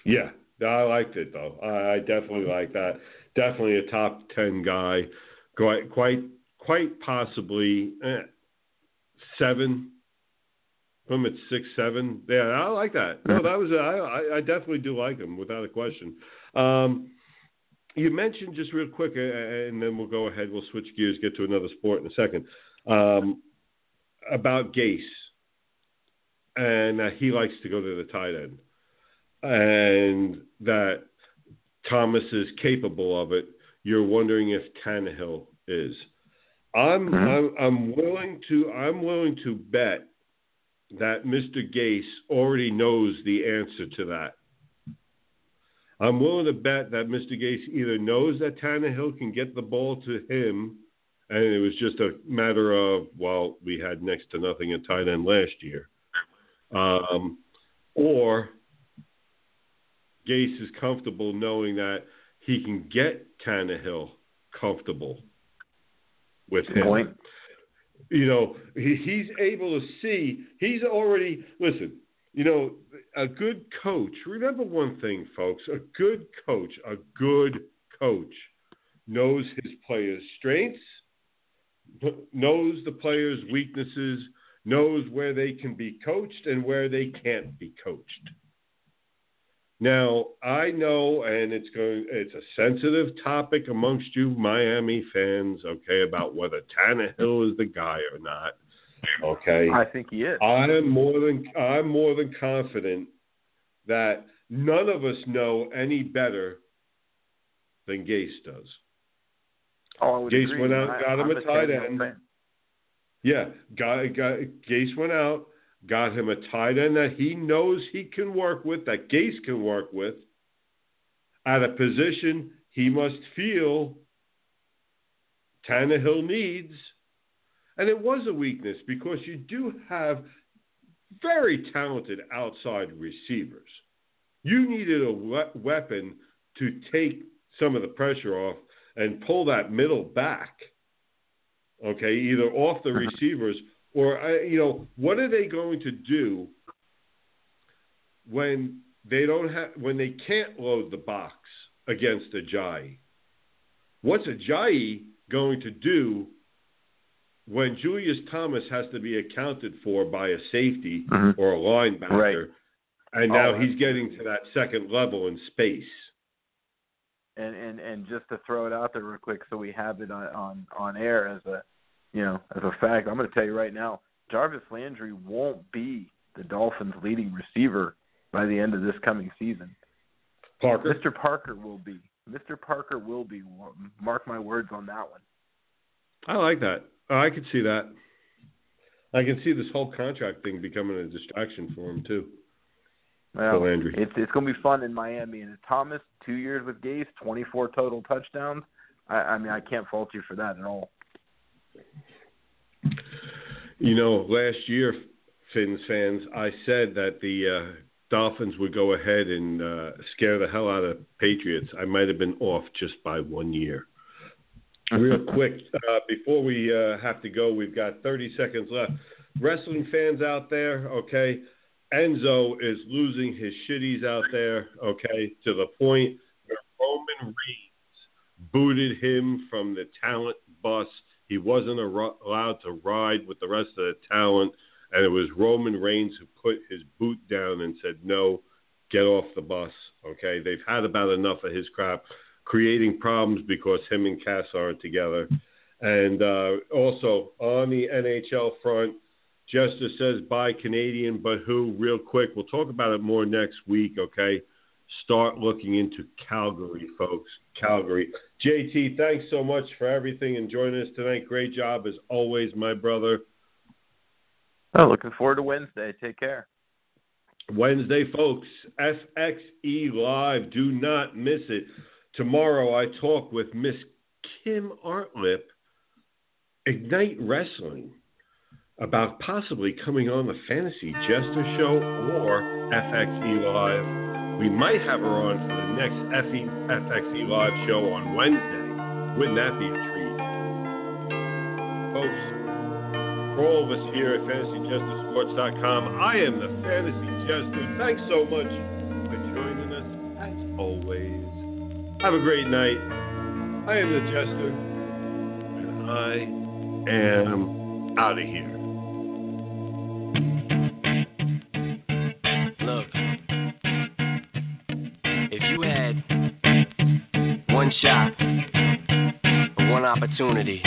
Yeah, I liked it though. I, I definitely like that. Definitely a top ten guy. Quite, quite, quite possibly eh, seven. From at six seven. Yeah, I like that. No, that was I. I- I definitely do like him without a question. Um, you mentioned just real quick, uh, and then we'll go ahead. We'll switch gears, get to another sport in a second. Um, about Gase, and uh, he likes to go to the tight end, and that Thomas is capable of it. You're wondering if Tannehill is. I'm, Mhm. I'm I'm willing to I'm willing to bet that Mr. Gase already knows the answer to that. I'm willing to bet that Mr. Gase either knows that Tannehill can get the ball to him, and it was just a matter of well, we had next to nothing at tight end last year, um, or Gase is comfortable knowing that he can get Tannehill comfortable with him. point. You know, he, he's able to see. He's already listen. You know, a good coach. Remember one thing, folks. A good coach, a good coach, knows his players' strengths, knows the players' weaknesses, knows where they can be coached and where they can't be coached. Now, I know, and it's going. It's a sensitive topic amongst you Miami fans, okay, about whether Tannehill is the guy or not. Okay, I think he is. I'm more than I'm more than confident that none of us know any better than Gase does. Oh, I would Gase agree. went out, I- got him I'm a tight end. fan. Yeah, got, got Gase went out, got him a tight end that he knows he can work with, that Gase can work with, at a position he must feel Tannehill needs. And it was a weakness because you do have very talented outside receivers. You needed a we- weapon to take some of the pressure off and pull that middle back. Okay, either off the receivers or uh, you know what are they going to do when they don't have when they can't load the box against Ajayi? What's Ajayi going to do when Julius Thomas has to be accounted for by a safety Mhm. or a linebacker, Right. and now Oh, he's getting to that second level in space? and and and just to throw it out there real quick, so we have it on on, on air as a you know as a fact. I'm going to tell you right now, Jarvis Landry won't be the Dolphins' leading receiver by the end of this coming season. Parker, Mr. Parker will be. Mr. Parker will be. Mark my words on that one. I like that. I could see that. I can see this whole contract thing becoming a distraction for him too. Well, Landry. it's it's going to be fun in Miami. And Thomas, two years with Gase, 24 total touchdowns. I, I mean, I can't fault you for that at all. You know, last year, Finns fans, I said that the uh, Dolphins would go ahead and uh, scare the hell out of Patriots. I might have been off just by one year. Real quick, uh, before we uh, have to go, we've got 30 seconds left. Wrestling fans out there, okay, Enzo is losing his shitties out there, okay, to the point where Roman Reigns booted him from the talent bus. He wasn't allowed to ride with the rest of the talent, and it was Roman Reigns who put his boot down and said, "No, get off the bus." Okay, they've had about enough of his crap, creating problems because him and Cass aren't together. And uh, also on the NHL front, Jester says buy Canadian, but who? Real quick, we'll talk about it more next week. Okay, start looking into Calgary, folks. Calgary. JT, thanks so much for everything and joining us tonight. Great job as always, my brother. Oh, looking forward to Wednesday. Take care. Wednesday, folks, FXE Live. Do not miss it. Tomorrow, I talk with Miss Kim Artlip, Ignite Wrestling, about possibly coming on the Fantasy Jester Show or FXE Live. We might have her on for the next FXE Live show on Wednesday. Wouldn't that be a treat? Folks, for all of us here at FantasyJesterSports.com, I am the Fantasy Jester. Thanks so much Have a great night. I am the Jester, and I am out of here. Look, if you had one one shot, one opportunity.